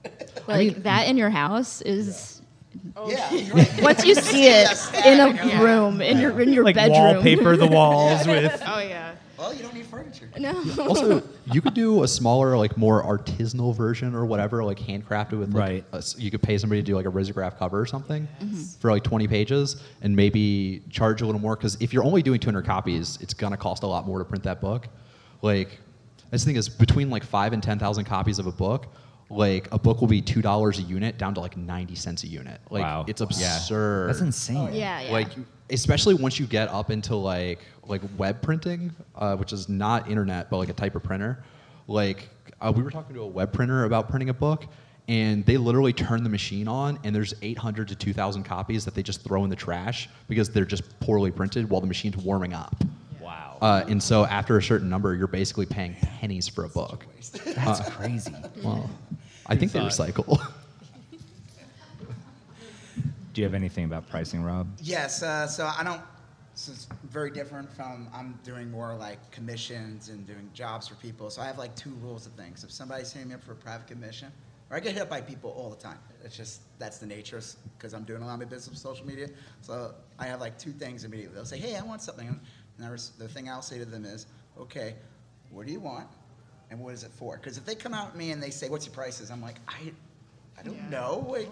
no. Like that in your house is Yeah, oh, you're right. once you *laughs* see it in a room in your in your like bedroom. wallpaper the walls *laughs* with Oh yeah. Well, you don't need furniture. No. *laughs* also, you could do a smaller, like more artisanal version or whatever, like handcrafted with. Like, Right. a s- you could pay somebody to do like a risograph cover or something mm-hmm. Mm-hmm. for like 20 pages, and maybe charge a little more. Because if you're only doing 200 copies, it's gonna cost a lot more to print that book. Like, this thing is between like five and 10,000 copies of a book. Like a book will be two dollars a unit, down to like 90 cents a unit. Like wow. it's Yeah. absurd. That's insane. yeah, yeah. Like especially once you get up into like like web printing, uh, which is not internet but like a type of printer. Like uh, we were talking to a web printer about printing a book, and they literally turn the machine on, and there's 800 to 2,000 copies that they just throw in the trash because they're just poorly printed while the machine's warming up. Wow. Uh, and so after a certain number, you're basically paying pennies for a book. That's crazy. Well, I think they recycle. Do you have anything about pricing, Rob? Yes, uh, so I don't. So it's very different from I'm doing more like commissions and doing jobs for people. So I have like two rules of things. If somebody's hitting me up for a private commission, or I get hit up by people all the time. It's just that's the nature because I'm doing a lot of my business with social media. So I have like two things immediately. They'll say, "Hey, I want something," and I res- the thing I'll say to them is, "Okay, what do you want, and what is it for?" Because if they come out at me and they say, "What's your prices?" I'm like, "I, I don't know." Like,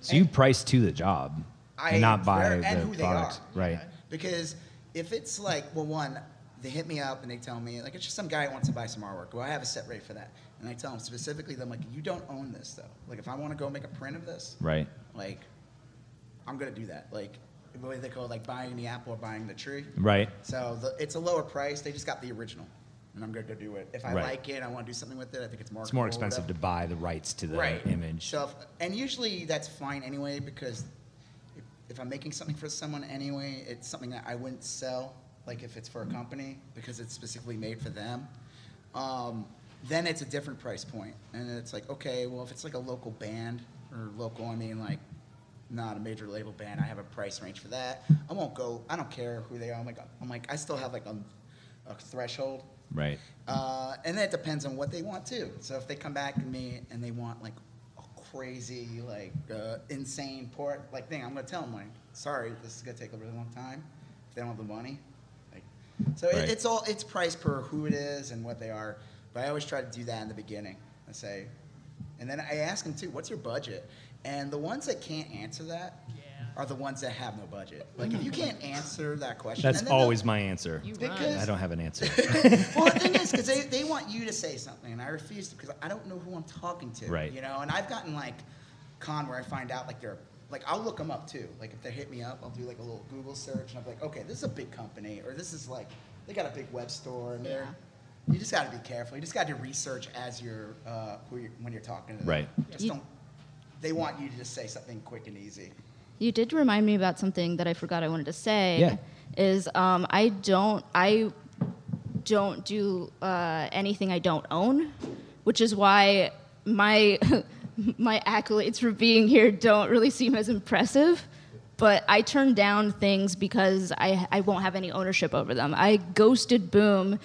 So you price to the job, I and not by and the who they product, are. right? Because if it's like, well, one, they hit me up and they tell me like it's just some guy who wants to buy some artwork. Well, I have a set rate for that, and I tell them specifically, I'm like you don't own this though. Like if I want to go make a print of this, Right. like I'm gonna do that. Like what do they call it, like buying the apple or buying the tree. Right. So the, it's a lower price. They just got the original, and I'm gonna go do it. If I Right. like it, I want to do something with it. I think it's more. It's more expensive to buy the rights to the right. image. So, if, and usually that's fine anyway because if, I'm making something for someone anyway, it's something that I wouldn't sell. Like if it's for a company because it's specifically made for them. Um, then it's a different price point. and it's like okay, well if it's like a local band or local, I mean like not a major label band, I have a price range for that. I won't go. I don't care who they are. I'm like I'm like I still have like a, a threshold. right. Uh, and then it depends on what they want too. So if they come back to me and they want like crazy, like uh, insane port like thing, I'm gonna tell them like, sorry, this is gonna take a really long time. If they don't have the money, like, so Right. it, it's all it's price per who it is and what they are. But I always try to do that in the beginning. I say, and then I ask them too, what's your budget? And the ones that can't answer that are the ones that have no budget. Like if you can't answer that question, That's then always my answer. You. Because- I don't have an answer. *laughs* well, the thing is, because they, they want you to say something, and I refuse to because I don't know who I'm talking to. Right. You know, and I've gotten like con where I find out like they're like I'll look them up too. Like if they hit me up, I'll do like a little Google search, and I'm like, okay, this is a big company, or this is like they got a big web store, and they're. You just got to be careful. You just got to do research as you're uh, who you're, when you're talking to them. Right. Just don't. They want you to just say something quick and easy. You did remind me about something that I forgot I wanted to say. Yeah. Is um, I don't I don't do uh, anything I don't own, which is why my *laughs* my accolades for being here don't really seem as impressive. But I turn down things because I I won't have any ownership over them. I ghosted Boom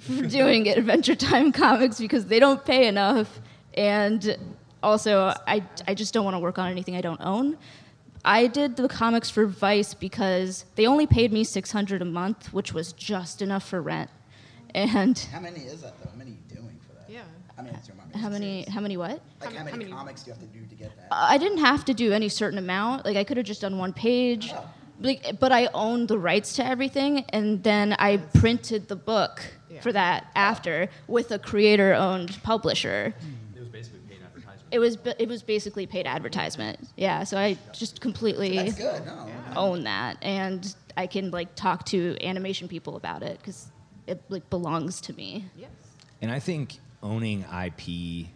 for *laughs* doing Adventure Time comics because they don't pay enough, and also I I just don't want to work on anything I don't own. I did the comics for Vice because they only paid me 600 a month, which was just enough for rent. And How many is that though? How many are you doing for that? Yeah. I mean, it's your mom. how many how many what? Like How how many- many, how many- comics do you have to do to get that? I didn't have to do any certain amount. Like I could have just done one page. Oh. Like, but I owned the rights to everything, and then I printed the book Yeah. for that after with a creator-owned publisher. It was basically paid advertisement. It was it was basically paid advertisement. Yeah, so I just completely That's good. No. own that, and I can like talk to animation people about it because it like belongs to me. Yes. And I think owning IP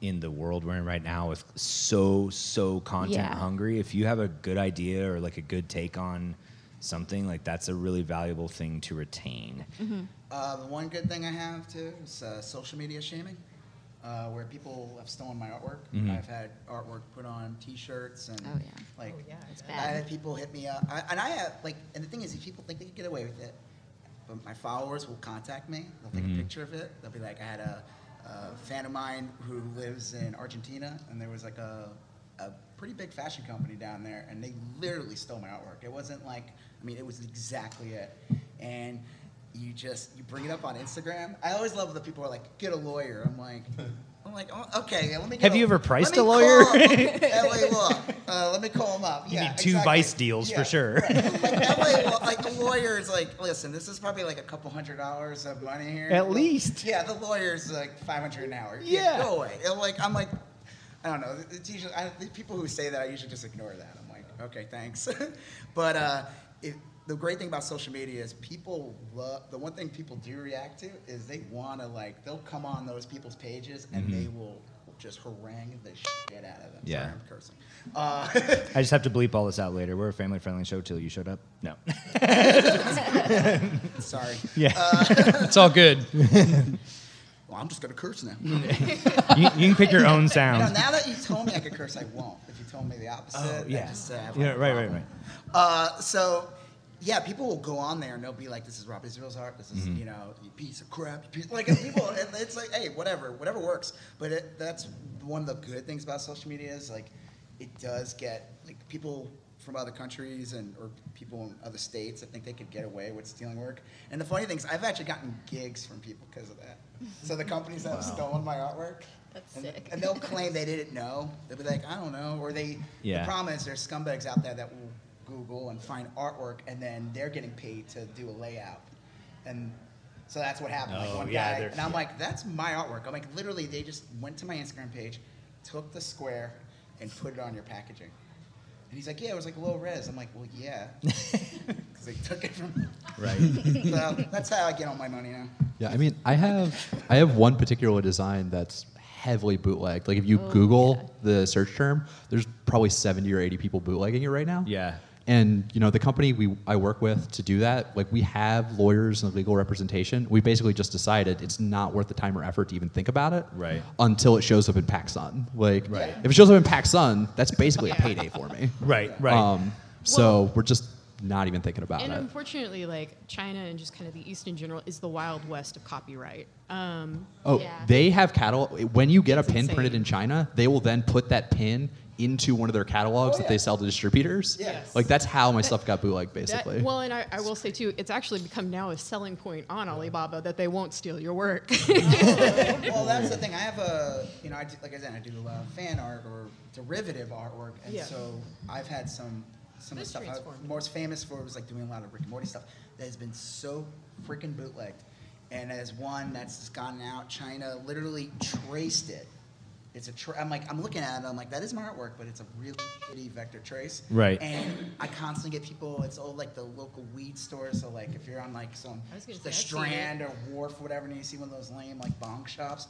in the world we're in right now with so so content Yeah. hungry, if you have a good idea or like a good take on something, like that's a really valuable thing to retain. Uh, the one good thing I have too is uh, social media shaming, uh, where people have stolen my artwork. Mhm. I've had artwork put on T-shirts and Oh, yeah. like Oh, yeah, it's I bad. had people hit me up, I, and I have like, and the thing is, if people think they can get away with it, but my followers will contact me. They'll take Mhm. a picture of it. They'll be like, I had a, a fan of mine who lives in Argentina, and there was like a, a pretty big fashion company down there, and they literally stole my artwork. It wasn't like, I mean, it was exactly it. And you just you bring it up on Instagram. I always love the people who are like, get a lawyer. I'm like. *laughs* I'm like, oh, okay, let me. Get Have a- you ever priced a lawyer? *laughs* call- LA *laughs* Law. Uh, let me call him up. You yeah, need two exactly. Vice deals for sure. Right. Like, LA, Law- like the lawyer is like, listen, this is probably like a couple hundred dollars of money here. At Look, least. Yeah, the lawyer's like 500 an hour. Yeah. go away. And, like I'm like, I don't know. It's usually I, the people who say that I usually just ignore that. I'm like, okay, thanks. but uh, it, the great thing about social media is people love. The one thing people do react to is they want to like they'll come on those people's pages and they will just harangue the shit out of them. Mm-hmm. Yeah. Sorry, I'm cursing. Uh, *laughs* I just have to bleep all this out later. We're a family friendly show till you showed up. No. *laughs* sorry. yeah. *laughs* It's all good. Well, I'm just gonna curse now. you, you can pick your own No, sound. now that you told me I could curse, I won't. If you told me the opposite, Oh, I yeah. just uh, Yeah, a right, right, right. Uh, so, yeah, people will go on there and they'll be like, "This is Rob Israel's art. This is Mm-hmm. you know, you piece of crap." You piece, like and people, and it's like, hey, whatever, whatever works. But it, that's one of the good things about social media is like, it does get like people from other countries and or people in other states that think they could get away with stealing work. And the funny thing is, I've actually gotten gigs from people because of that. So the companies that have stolen my artwork. That's and, sick. and they'll claim they didn't know. They'll be like, I don't know. Or they, Yeah. the problem is there's scumbags out there that will Google and find artwork and then they're getting paid to do a layout. and so that's what happened. like Oh, one yeah, guy, and I'm like, that's my artwork. I'm like, literally, they just went to my Instagram page, took the square, and put it on your packaging. And he's like, yeah, it was like low res. I'm like, well, yeah, *laughs* *laughs* because they took it from. Right. *laughs* So that's how I get all my money now. Yeah, I mean, I have I have one particular design that's heavily bootlegged. Like if you Oh, Google the search term, there's probably 70 or 80 people bootlegging it right now. Yeah. And you know, the company we I work with to do that, like we have lawyers and legal representation. We basically just decided it's not worth the time or effort to even think about it. Right. Until it shows up in PacSun. Like Right. if it shows up in PacSun, that's basically a payday for me. Right. Right. Um, so we're just not even thinking about And it. And unfortunately, like China and just kind of the East in general is the wild west of copyright. Um, Oh, Yeah. they have catalog. When you get a pin insane. printed in China, they will then put that pin into one of their catalogs Oh, that yeah. they sell to distributors. Yes. Like that's how my That- stuff got bootlegged, that- basically. well, and I, I will say too, it's actually become now a selling point on Alibaba that they won't steal your work. *laughs* well, that's the thing. I have a, you know, I do, like I said, I do uh, fan art or derivative artwork, and Yeah. so I've had some some of the stuff I'm uh, most famous for was like doing a lot of Rick and Morty stuff that has been so freaking bootlegged, and as one that's just gotten out, China literally traced it. It's a. Tra- I'm like, I'm looking at it. I'm like, that is my artwork, but it's a really shitty vector trace. Right. And I constantly get people. It's all like the local weed store. So like, if you're on like some I was gonna the say, I've seen it. Strand or Wharf, whatever, and you see one of those lame like bong shops,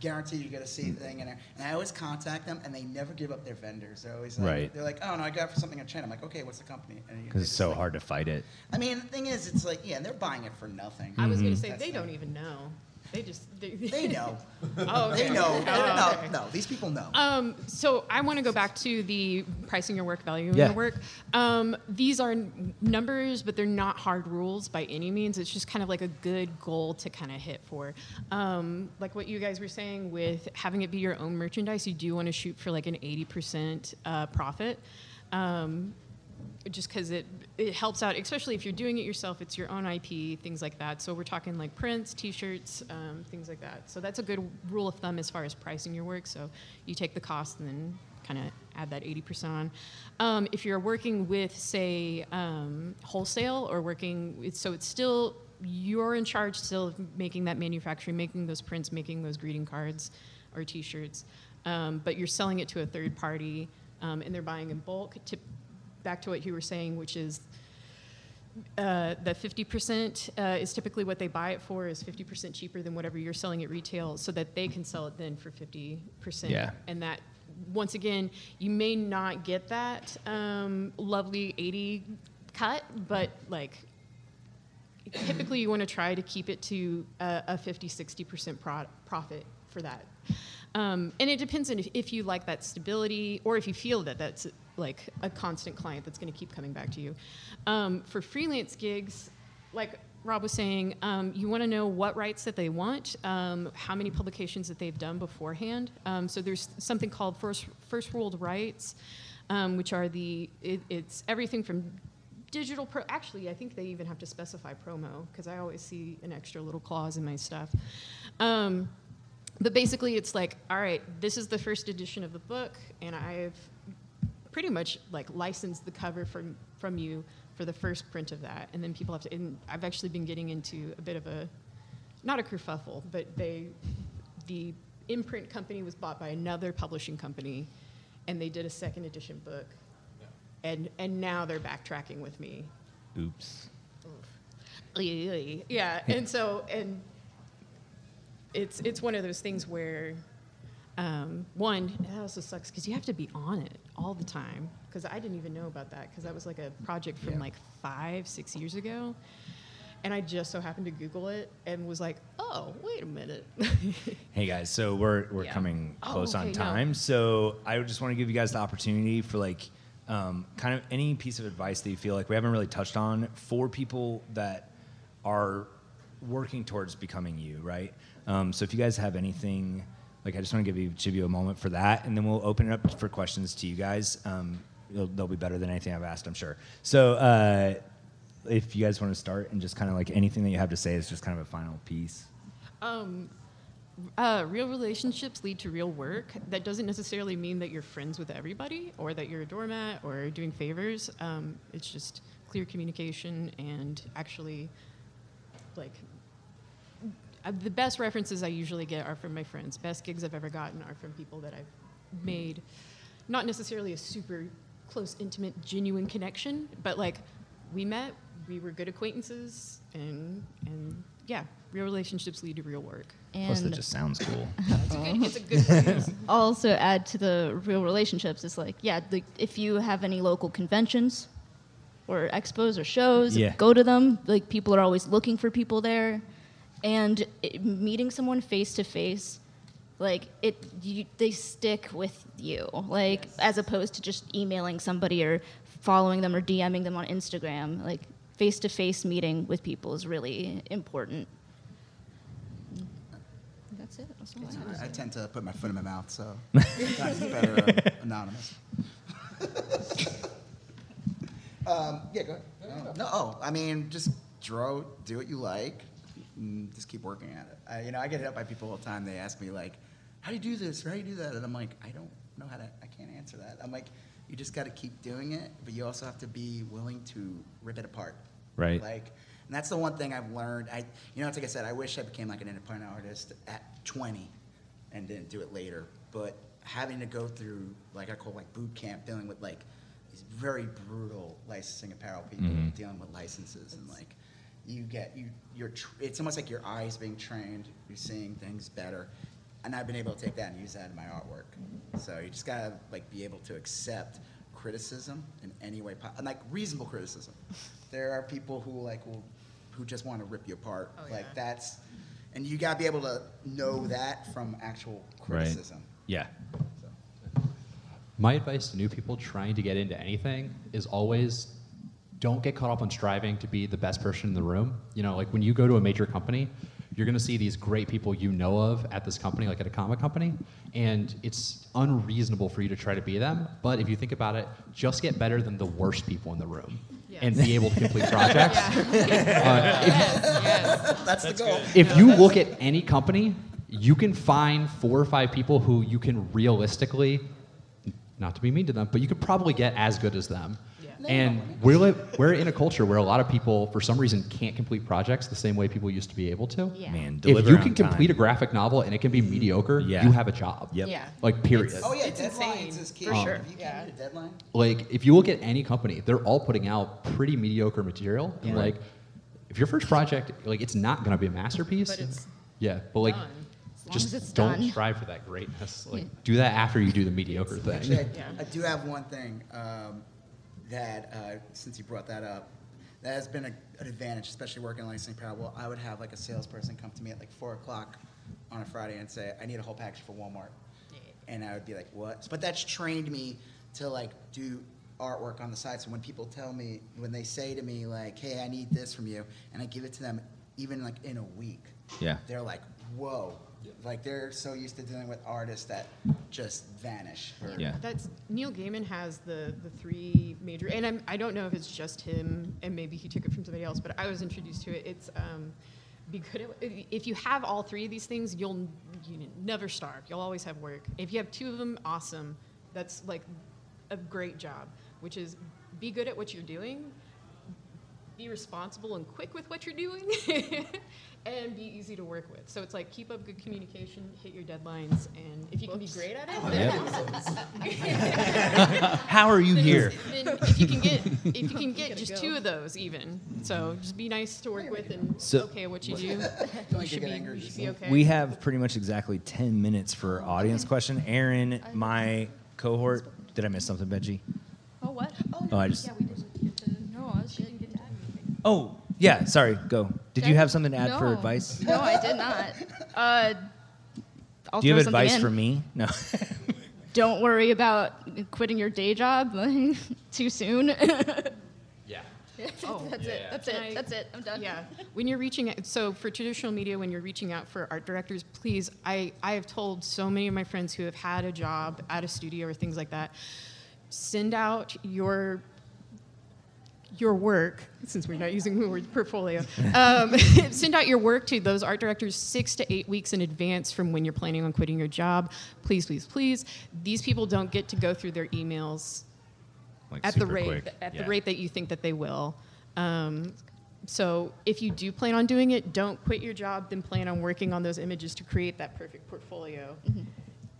guarantee you get a see the thing in there. And I always contact them, and they never give up their vendors. They're always like, Right. they're like, oh no, I got it for something in China. I'm like, okay, what's the company? And you- Because it's so like- hard to fight it. I mean, the thing is, it's like, yeah, they're buying it for nothing. I was going to mm-hmm. say That's they the- don't even know. They just they, They *laughs* know. oh, okay. They know. Oh, no, no, these people know. Um, so I want to go back to the pricing your work, valuing Yeah. your work. Um, these are n- numbers, but they're not hard rules by any means. It's just kind of like a good goal to kind of hit for. Um, like what you guys were saying with having it be your own merchandise, you do want to shoot for like an 80% uh, profit. Um, just because it, it helps out, especially if you're doing it yourself, it's your own IP, things like that. So we're talking like prints, T-shirts, um, things like that. So that's a good rule of thumb as far as pricing your work. So you take the cost and then kind of add that 80% on. Um, if you're working with, say, um, wholesale or working, with, so it's still you're in charge still of making that manufacturing, making those prints, making those greeting cards or T-shirts, um, but you're selling it to a third party, um, and they're buying in bulk. Back to what you were saying, which is uh, the 50% uh, is typically what they buy it for is 50% cheaper than whatever you're selling at retail so that they can sell it then for 50% Yeah. and that once again you may not get that um, lovely 80 cut but like typically you want to try to keep it to a, a 50 60% pro- profit for that um, and it depends on if, if you like that stability or if you feel that that's like a constant client that's going to keep coming back to you. Um, for freelance gigs like rob was saying um, you want to know what rights that they want um, how many publications that they've done beforehand. Um, so there's something called first, first world rights um, which are the it, it's everything from digital pro actually i think they even have to specify promo because i always see an extra little clause in my stuff. Um, but basically it's like all right this is the first edition of the book and i've pretty much like licensed the cover from from you for the first print of that. And then people have to and i've actually been getting into a bit of a not a kerfuffle but they the imprint company was bought by another publishing company and they did a second edition book. And and now they're backtracking with me. Oops. yeah and so and it's it's one of those things where um, one it also sucks because you have to be on it all the time because i didn't even know about that because that was like a project from like five six years ago and i just so happened to google it and was like oh wait a minute *laughs* Hey guys, so we're we're Yeah. coming Oh, close on okay, no. time. So I just want to give you guys the opportunity for like um, kind of any piece of advice that you feel like we haven't really touched on for people that are working towards becoming you, right? Um, so if you guys have anything, like I just want to give you give you a moment for that, and then we'll open it up for questions to you guys. Um, they'll, be better than anything I've asked, I'm sure. So. Uh, if you guys want to start and just kind of like anything that you have to say is just kind of a final piece. Um, uh, real relationships lead to real work. That doesn't necessarily mean that you're friends with everybody or that you're a doormat or doing favors. Um, it's just clear communication and actually like uh, the best references I usually get are from my friends. Best gigs I've ever gotten are from people that I've made, not necessarily a super close, intimate, genuine connection, but like we met, we were good acquaintances, and and yeah, real relationships lead to real work. Plus, that just sounds cool. *laughs* It's a good, it's a good *laughs* also add to the real relationships is like, yeah, like if you have any local conventions or expos or shows, Yeah. go to them. Like people are always looking for people there, and it, meeting someone face to face, like it, you, they stick with you. Like as opposed to just emailing somebody or following them or DMing them on Instagram. Like face to face meeting with people is really important. That's it. That's all I have. I, I tend to put my foot in my mouth, so *laughs* sometimes it's better uh, anonymous. *laughs* um, yeah, go ahead. No, no, oh, I mean, just draw, do what you like, and just keep working at it. I, you know, I get hit up by people all the time. They ask me like, "How do you do this? Or how do you do that?" And I'm like, "I don't know how to. I can't answer that." I'm like, "You just got to keep doing it, but you also have to be willing to rip it apart." Right. Like, and that's the one thing I've learned. I, you know, it's like I said, I wish I became like an independent artist at 20 and didn't do it later. But having to go through, like I call like boot camp, dealing with like these very brutal licensing apparel people, Mhm. dealing with licenses, and like you get you you're tr- it's almost like your eyes being trained. You're seeing things better, and I've been able to take that and use that in my artwork. So you just gotta like be able to accept criticism in any way, po- and like reasonable criticism. There are people who like will who just want to rip you apart. Oh, like yeah. that's, and you gotta be able to know that from actual Right. criticism. Yeah. So. My advice to new people trying to get into anything is always don't get caught up on striving to be the best person in the room. You know, like when you go to a major company, you're going to see these great people you know of at this company, like at a comic company, and it's unreasonable for you to try to be them. But if you think about it, just get better than the worst people in the room and be able to complete *laughs* projects. Uh, if- That's the goal. if you look at any company, you can find four or five people who you can realistically, not to be mean to them, but you could probably get as good as them. Yeah. And we're, li- we're in a culture where a lot of people, for some reason, can't complete projects the same way people used to be able to. Yeah. Man, If you on can time. complete a graphic novel and it can be mm-hmm. mediocre, Yeah. you have a job. Yep. Yeah. Like, period. Oh yeah, It's deadlines insane, is key. for sure. If you Yeah. can't a deadline, like if you look at any company, they're all putting out pretty mediocre material. And Yeah. like, if your first project, like, it's not going to be a masterpiece. But it's yeah, but like, done. As long just as it's don't done. strive for that greatness. Like, do that after you do the mediocre thing. Actually, I, Yeah. I do have one thing um, that, uh, since you brought that up, that has been a, an advantage, especially working in licensing apparel. I would have like a salesperson come to me at like four o'clock on a Friday and say, "I need a whole package for Walmart," and I would be like, "What?" But that's trained me to like do artwork on the side. So when people tell me, when they say to me like, "Hey, I need this from you," and I give it to them, even like in a week, Yeah. they're like, "Whoa!" Like they're so used to dealing with artists that just vanish. or- Yeah. That's Neil Gaiman has the the three major, and I'm, I don't know if it's just him, and maybe he took it from somebody else, but I was introduced to it. It's um, be good at, if you have all three of these things, you'll you never starve. You'll always have work. If you have two of them, awesome. That's like a great job. Which is be good at what you're doing, be responsible and quick with what you're doing, *laughs* and be easy to work with. So it's like keep up good communication, hit your deadlines, and if you can be great at it, oh, then *laughs* How are you then here? if you can get if you can *laughs* get just two of those even, so just be nice to work with and So- okay what you do. *laughs* You should be, you should be okay. We have pretty much exactly 10 minutes for audience question. Aaron, my cohort, did I miss something, Benji? Oh, what? Oh, I just. Yeah, we didn't get to. No, I was getting to add anything. Oh, yeah, sorry, go. Did you have something to add for No. advice? No, I did not. Uh, I'll Do you have throw something advice in. for me? No. Don't worry about quitting your day job *laughs* too soon. Yeah. *laughs* Oh, That's it. That's Can it. That's it. I'm done. Yeah. When you're reaching out, so for traditional media, when you're reaching out for art directors, please, I, I have told so many of my friends who have had a job at a studio or things like that, send out your your work, since we're not using the word portfolio, um, *laughs* send out your work to those art directors six to eight weeks in advance from when you're planning on quitting your job. Please, please, please. These people don't get to go through their emails Like at the rate quick. at Yeah. the rate that you think that they will. Um, so if you do plan on doing it, don't quit your job. Then plan on working on those images to create that perfect portfolio.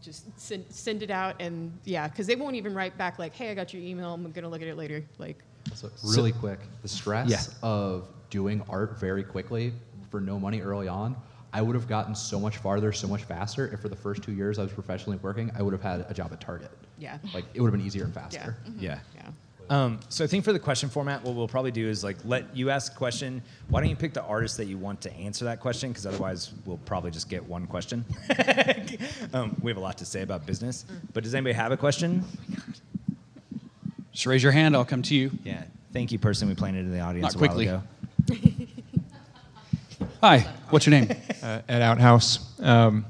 Just send, send it out, and yeah, because they won't even write back like, "Hey, I got your email. I'm gonna look at it later." Like, So really quick, the stress Yeah. of doing art very quickly for no money early on, I would have gotten so much farther, so much faster if for the first two years I was professionally working, I would have had a job at Target. yeah, Like it would have been easier and yeah, faster. Yeah. yeah. Um, so I think for the question format, what we'll probably do is like let you ask a question. Why don't you pick the artist that you want to answer that question? Because otherwise, we'll probably just get one question. *laughs* um, we have a lot to say about business. But does anybody have a question? Just raise your hand. I'll come to you. Yeah. Thank you, person we planted in the audience Not a quickly. while ago. *laughs* Hi. What's your name? *laughs* uh, at Outhouse. Um,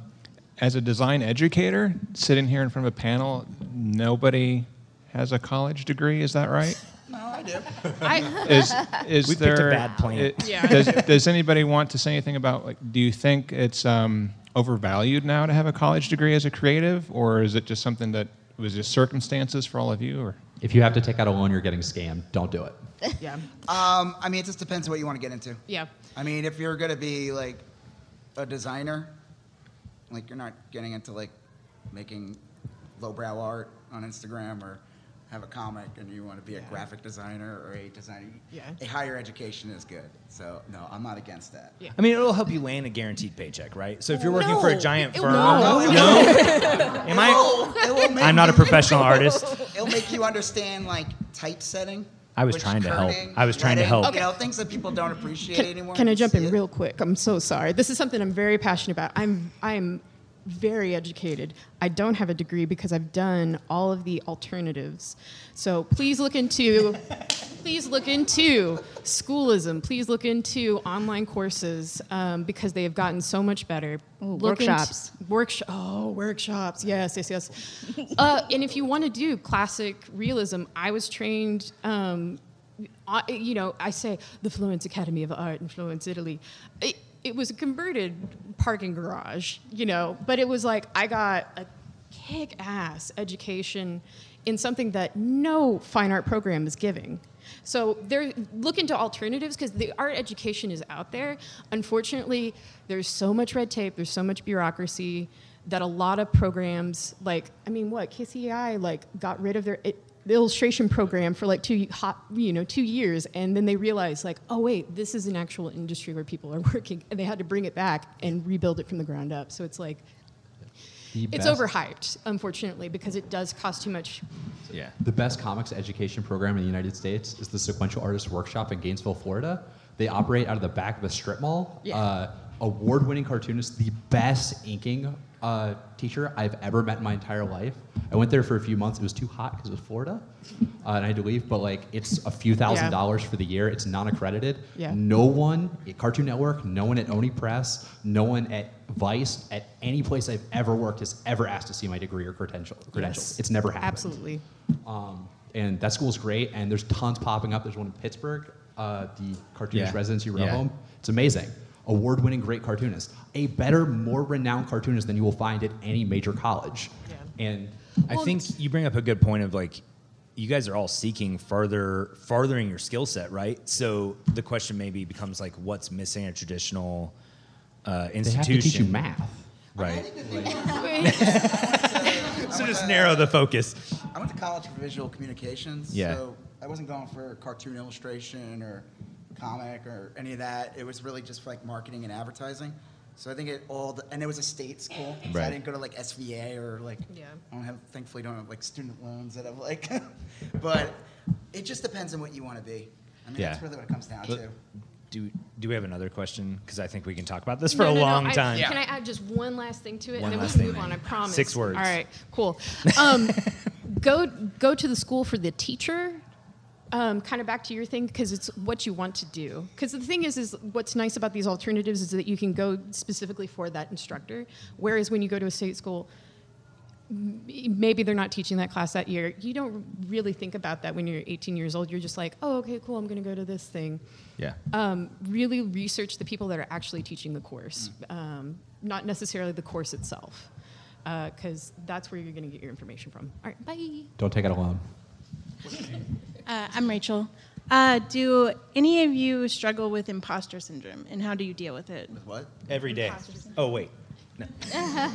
as a design educator, sitting here in front of a panel, nobody has a college degree. Is that right? No, I do. I, *laughs* Is is We picked a bad plan. it- Yeah. Does, does anybody want to say anything about like? Do you think it's um, overvalued now to have a college degree as a creative, or is it just something that was just circumstances for all of you? Or If you have to take out a loan, you're getting scammed. Don't do it. *laughs* yeah, Um, I mean, it just depends on what you want to get into. yeah. I mean, if you're gonna be like a designer, like you're not getting into like making lowbrow art on Instagram or have a comic and you want to be a graphic designer or a designer, Yeah. a higher education is good. So no, I'm not against that. Yeah. I mean, it'll help you land a guaranteed paycheck, right? So if you're working for a giant It- firm, no. *laughs* am I? It will make I'm not a professional *laughs* artist. It'll make you understand like typesetting. I was which trying to help. I was trying to letting, help. You know, things that people don't appreciate Can, anymore. can I jump in it. real quick? I'm so sorry. This is something I'm very passionate about. I'm I'm very educated. I don't have a degree because I've done all of the alternatives. So please look into please look into Schoolism. Please look into online courses um, because they have gotten so much better. Ooh, workshops. Workshop. Oh, workshops. Yes, yes, yes. uh, and if you want to do classic realism, I was trained. Um, you know, I say the Florence Academy of Art in Florence, Italy. It, it was a converted parking garage, you know, but it was like I got a kick-ass education in something that no fine art program is giving. So they're look into alternatives because the art education is out there. Unfortunately, there's so much red tape, there's so much bureaucracy that a lot of programs, like I mean, what KCI like got rid of their it, the illustration program for like two hot, you know, two years, and then they realized like, oh wait, this is an actual industry where people are *laughs* working, and they had to bring it back and rebuild it from the ground up. So it's like The it's best- overhyped, unfortunately, because it does cost too much. Yeah. The best comics education program in the United States is the Sequential Artist Workshop in Gainesville, Florida. They operate out of the back of a strip mall. Yeah. Uh, award-winning cartoonist, the best inking uh, teacher I've ever met in my entire life. I went there for a few months. It was too hot because it was Florida, uh, and I had to leave. But like, it's a few thousand Yeah. dollars for the year. It's non-accredited. Yeah. No one at Cartoon Network, no one at Oni Press, no one at Vice, at any place I've ever worked has ever asked to see my degree or credential, credentials. Yes. It's never happened. Absolutely. Um, and that school's great, and there's tons popping up. There's one in Pittsburgh, uh, the cartoonist Yeah. residency row Yeah. home. It's amazing. Award winning great cartoonist. A better, more renowned cartoonist than you will find at any major college. Yeah. And I Well, think you bring up a good point of like, you guys are all seeking further, furthering your skill set, right? So the question maybe becomes like, what's missing in a traditional uh, they institution? have to teach you math. right? *laughs* so just narrow the focus. I went to college for visual communications. Yeah. So I wasn't going for cartoon illustration or comic or any of that. It was really just for like marketing and advertising. So I think it all, the, and it was a state school. So Right. I didn't go to like SVA or like, Yeah. I don't have, thankfully don't have like student loans that I've like, *laughs* but it just depends on what you want to be. I mean, Yeah. that's really what it comes down But- to. Do do we have another question? Because I think we can talk about this for No, a no, no, long I- time. Can I add just one last thing to it, One and then we last can thing. move on? I promise. Six words. All right, cool. Um, *laughs* go go to the school for the teacher. Um, kind of back to your thing because it's what you want to do. Because the thing is, is what's nice about these alternatives is that you can go specifically for that instructor. Whereas when you go to a state school, maybe they're not teaching that class that year. You don't really think about that when you're 18 years old. You're just like, oh, okay, cool. I'm going to go to this thing Yeah. um, really research the people that are actually teaching the course, um, not necessarily the course itself, because that's where you're going to get your information from. All right, bye. Don't take it a loan. Uh, I'm Rachel. Uh, do any of you struggle with imposter syndrome, and how do you deal with it? With what? Every day. Oh wait. No. *laughs*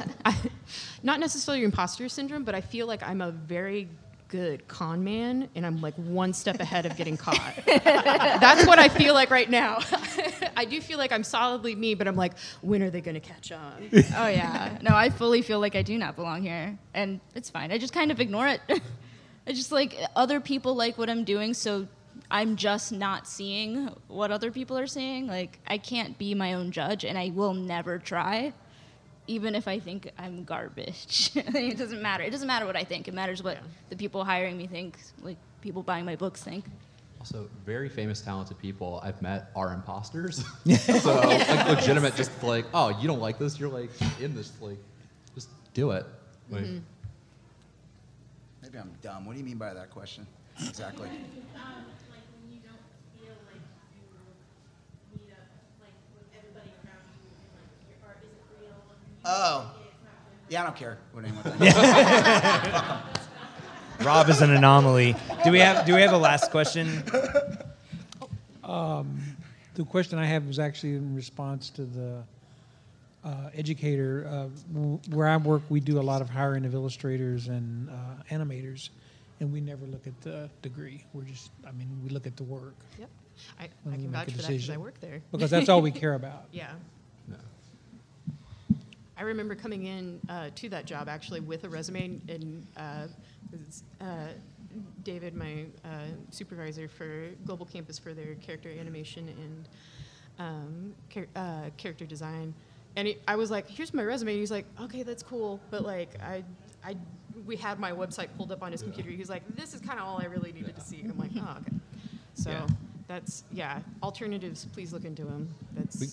Not necessarily imposter syndrome, but I feel like I'm a very good con man, and I'm like one step ahead of getting caught. *laughs* That's what I feel like right now. *laughs* I do feel like I'm solidly me, but I'm like, when are they going to catch on? Oh yeah. No, I fully feel like I do not belong here, and it's fine. I just kind of ignore it. I just like other people like what I'm doing, so I'm just not seeing what other people are seeing. Like I can't be my own judge, and I will never try, even if I think I'm garbage. *laughs* it doesn't matter. It doesn't matter what I think. It matters what the people hiring me think. Like people buying my books think. Also, very famous, talented people I've met are imposters. *laughs* *laughs* so, like, legitimate, just like, oh, you don't like this, you're like in this, like, just do it. Like, Maybe I'm dumb. What do you mean by that question? Exactly. Oh. Yeah, I don't care what anyone *laughs* thinks. Rob is an anomaly. Do we have Do we have a last question? Um, the question I have was actually in response to the uh, educator. Uh, where I work, we do a lot of hiring of illustrators and uh, animators, and we never look at the degree. We're just, I mean, we look at the work Yep. I, I can make vouch a for that because I work there. because that's all we care *laughs* about. Yeah. no. I remember coming in uh, to that job actually with a resume, and uh, uh, David, my uh, supervisor for Global Campus for their character animation and um, char- uh, character design, and he, I was like, "Here's my resume." And he's like, "Okay, that's cool, but like I." I, we had my website pulled up on his computer. He's like, "This is kind of all I really needed to see." I'm like, "Oh, okay." So Yeah. that's yeah. Alternatives, please look into them. That's We,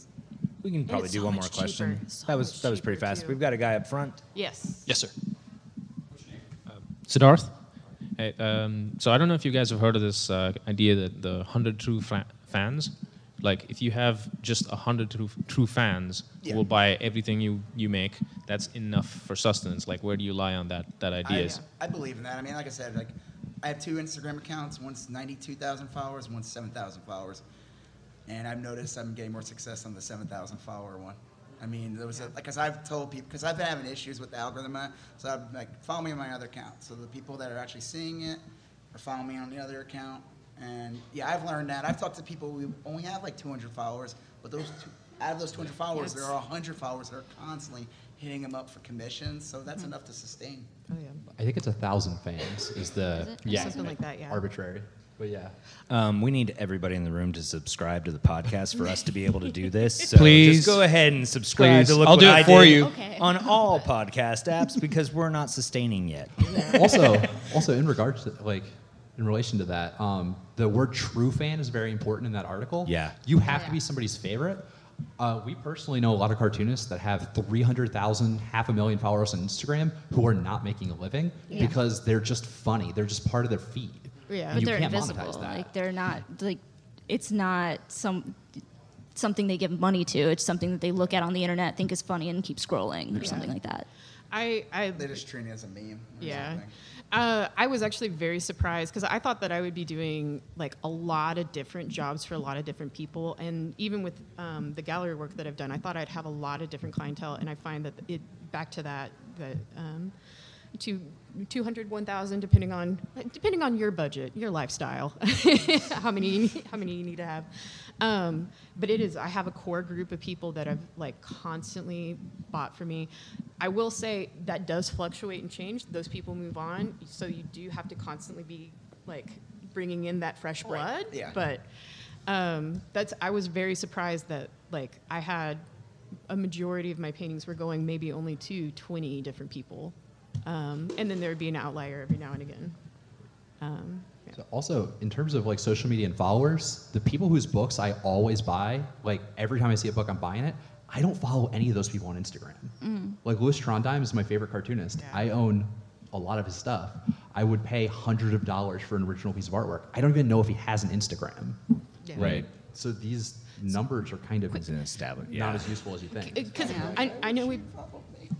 we can probably do so one more much question. So that was that was pretty fast. too. We've got a guy up front. yes. Yes, sir. Siddharth. Hey, um, so I don't know if you guys have heard of this uh, idea that the hundred true fa- fans, like if you have just hundred true, true fans Yeah. who will buy everything you, you make, that's enough for sustenance. Like where do you lie on that that idea? I, I believe in that. I mean, like I said, like I have two Instagram accounts. One's 92,000 followers, one's 7,000 followers. And I've noticed I'm getting more success on the 7,000 follower one. I mean, there was a, like, cause I've told people, cause I've been having issues with the algorithm, uh, so I'm like, follow me on my other account. So the people that are actually seeing it are following me on the other account. And yeah, I've learned that. I've talked to people who only have like 200 followers, but those two, out of those 200 followers, there are 100 followers that are constantly hitting them up for commissions. So that's enough to sustain. Oh yeah. I think it's a thousand fans is the Is it? yeah Something like that, yeah. arbitrary, but yeah. Um, we need everybody in the room to subscribe to the podcast for us to be able to do this. *laughs* So Please. just go ahead and subscribe Please. to look I'll what do it I for did you. Okay. on all podcast apps because we're not sustaining yet. *laughs* also, also in regards to like, in relation to that, um, the word "true fan" is very important in that article. Yeah. you have to be somebody's favorite. Uh, we personally know a lot of cartoonists that have 300,000, half a million followers on Instagram who are not making a living Yeah. because they're just funny. They're just part of their feed. Yeah. And but you they're can't invisible. monetize that. Like they're not like it's not some something they give money to. It's something that they look at on the internet, think is funny, and keep scrolling or something like that. I, I They just treat it as a meme. or yeah. something. Uh, I was actually very surprised because I thought that I would be doing like a lot of different jobs for a lot of different people, and even with um, the gallery work that I've done, I thought I'd have a lot of different clientele, and I find that it back to that that um, to 200 1000 depending on depending on your budget your lifestyle *laughs* how many how many you need to have. Um, but it is i have a core group of people that have like constantly bought for me i will say that does fluctuate and change those people move on so you do have to constantly be like bringing in that fresh blood yeah. but um, that's i was very surprised that like i had a majority of my paintings were going maybe only to 20 different people um, and then there would be an outlier every now and again. Um, yeah. So also, in terms of like social media and followers, the people whose books I always buy, like every time I see a book, I'm buying it. I don't follow any of those people on Instagram. Mm. Like Lewis Trondheim is my favorite cartoonist. Yeah. I own a lot of his stuff. I would pay hundreds of dollars for an original piece of artwork. I don't even know if he has an Instagram. Yeah. Right. So these numbers are kind of an established. not Yeah. as useful as you think. Because I, I know we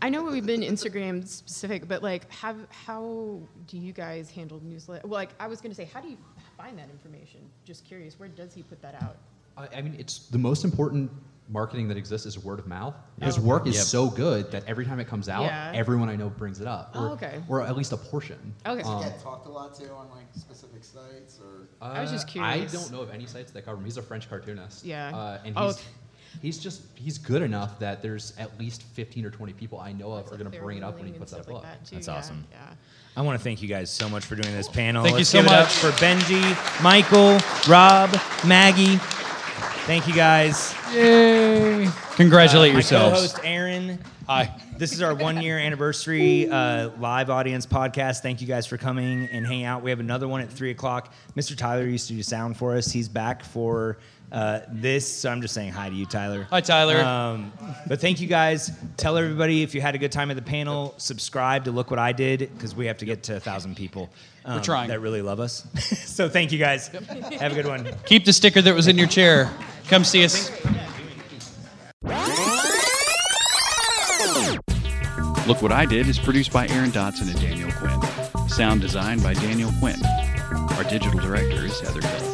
I know we've been Instagram specific, but like, have how do you guys handle newsletter? Well, like, I was gonna say, how do you find that information? Just curious, where does he put that out? I, I mean, it's the most important marketing that exists is word of mouth. His Oh. work is Yep. so good that every time it comes out, Yeah. everyone I know brings it up. Oh, or, okay. Or at least a portion. Okay. Um, Get talked a lot too on like specific sites or. I was just Uh, curious. I don't know of any sites that cover him. He's a French cartoonist. Yeah. Uh, and Oh, he's, okay. he's just he's good enough that there's at least 15 or 20 people I know of are going to bring it up when he puts and out a book. like that, too, That's yeah, awesome. Yeah. I want to thank you guys so much for doing this panel. Thank you Let's so give it up much. for Benji, Michael, Rob, Maggie. Thank you guys. Yay! Congratulate Uh, my yourselves. co-host Aaron. Hi. This is our one year anniversary uh, live audience podcast. Thank you guys for coming and hanging out. We have another one at three o'clock. Mr. Tyler used to do sound for us. He's back for uh, this. So I'm just saying hi to you, Tyler. Hi, Tyler. Um, but thank you guys. Tell everybody if you had a good time at the panel. Subscribe to Look What I Did because we have to get to a thousand people. um, trying. That really love us. *laughs* so thank you guys. Have a good one. Keep the sticker that was in your chair. Come see us. Look What I Did is produced by Aaron Dotson and Daniel Quinn. Sound design by Daniel Quinn. Our digital director is Heather Kelly.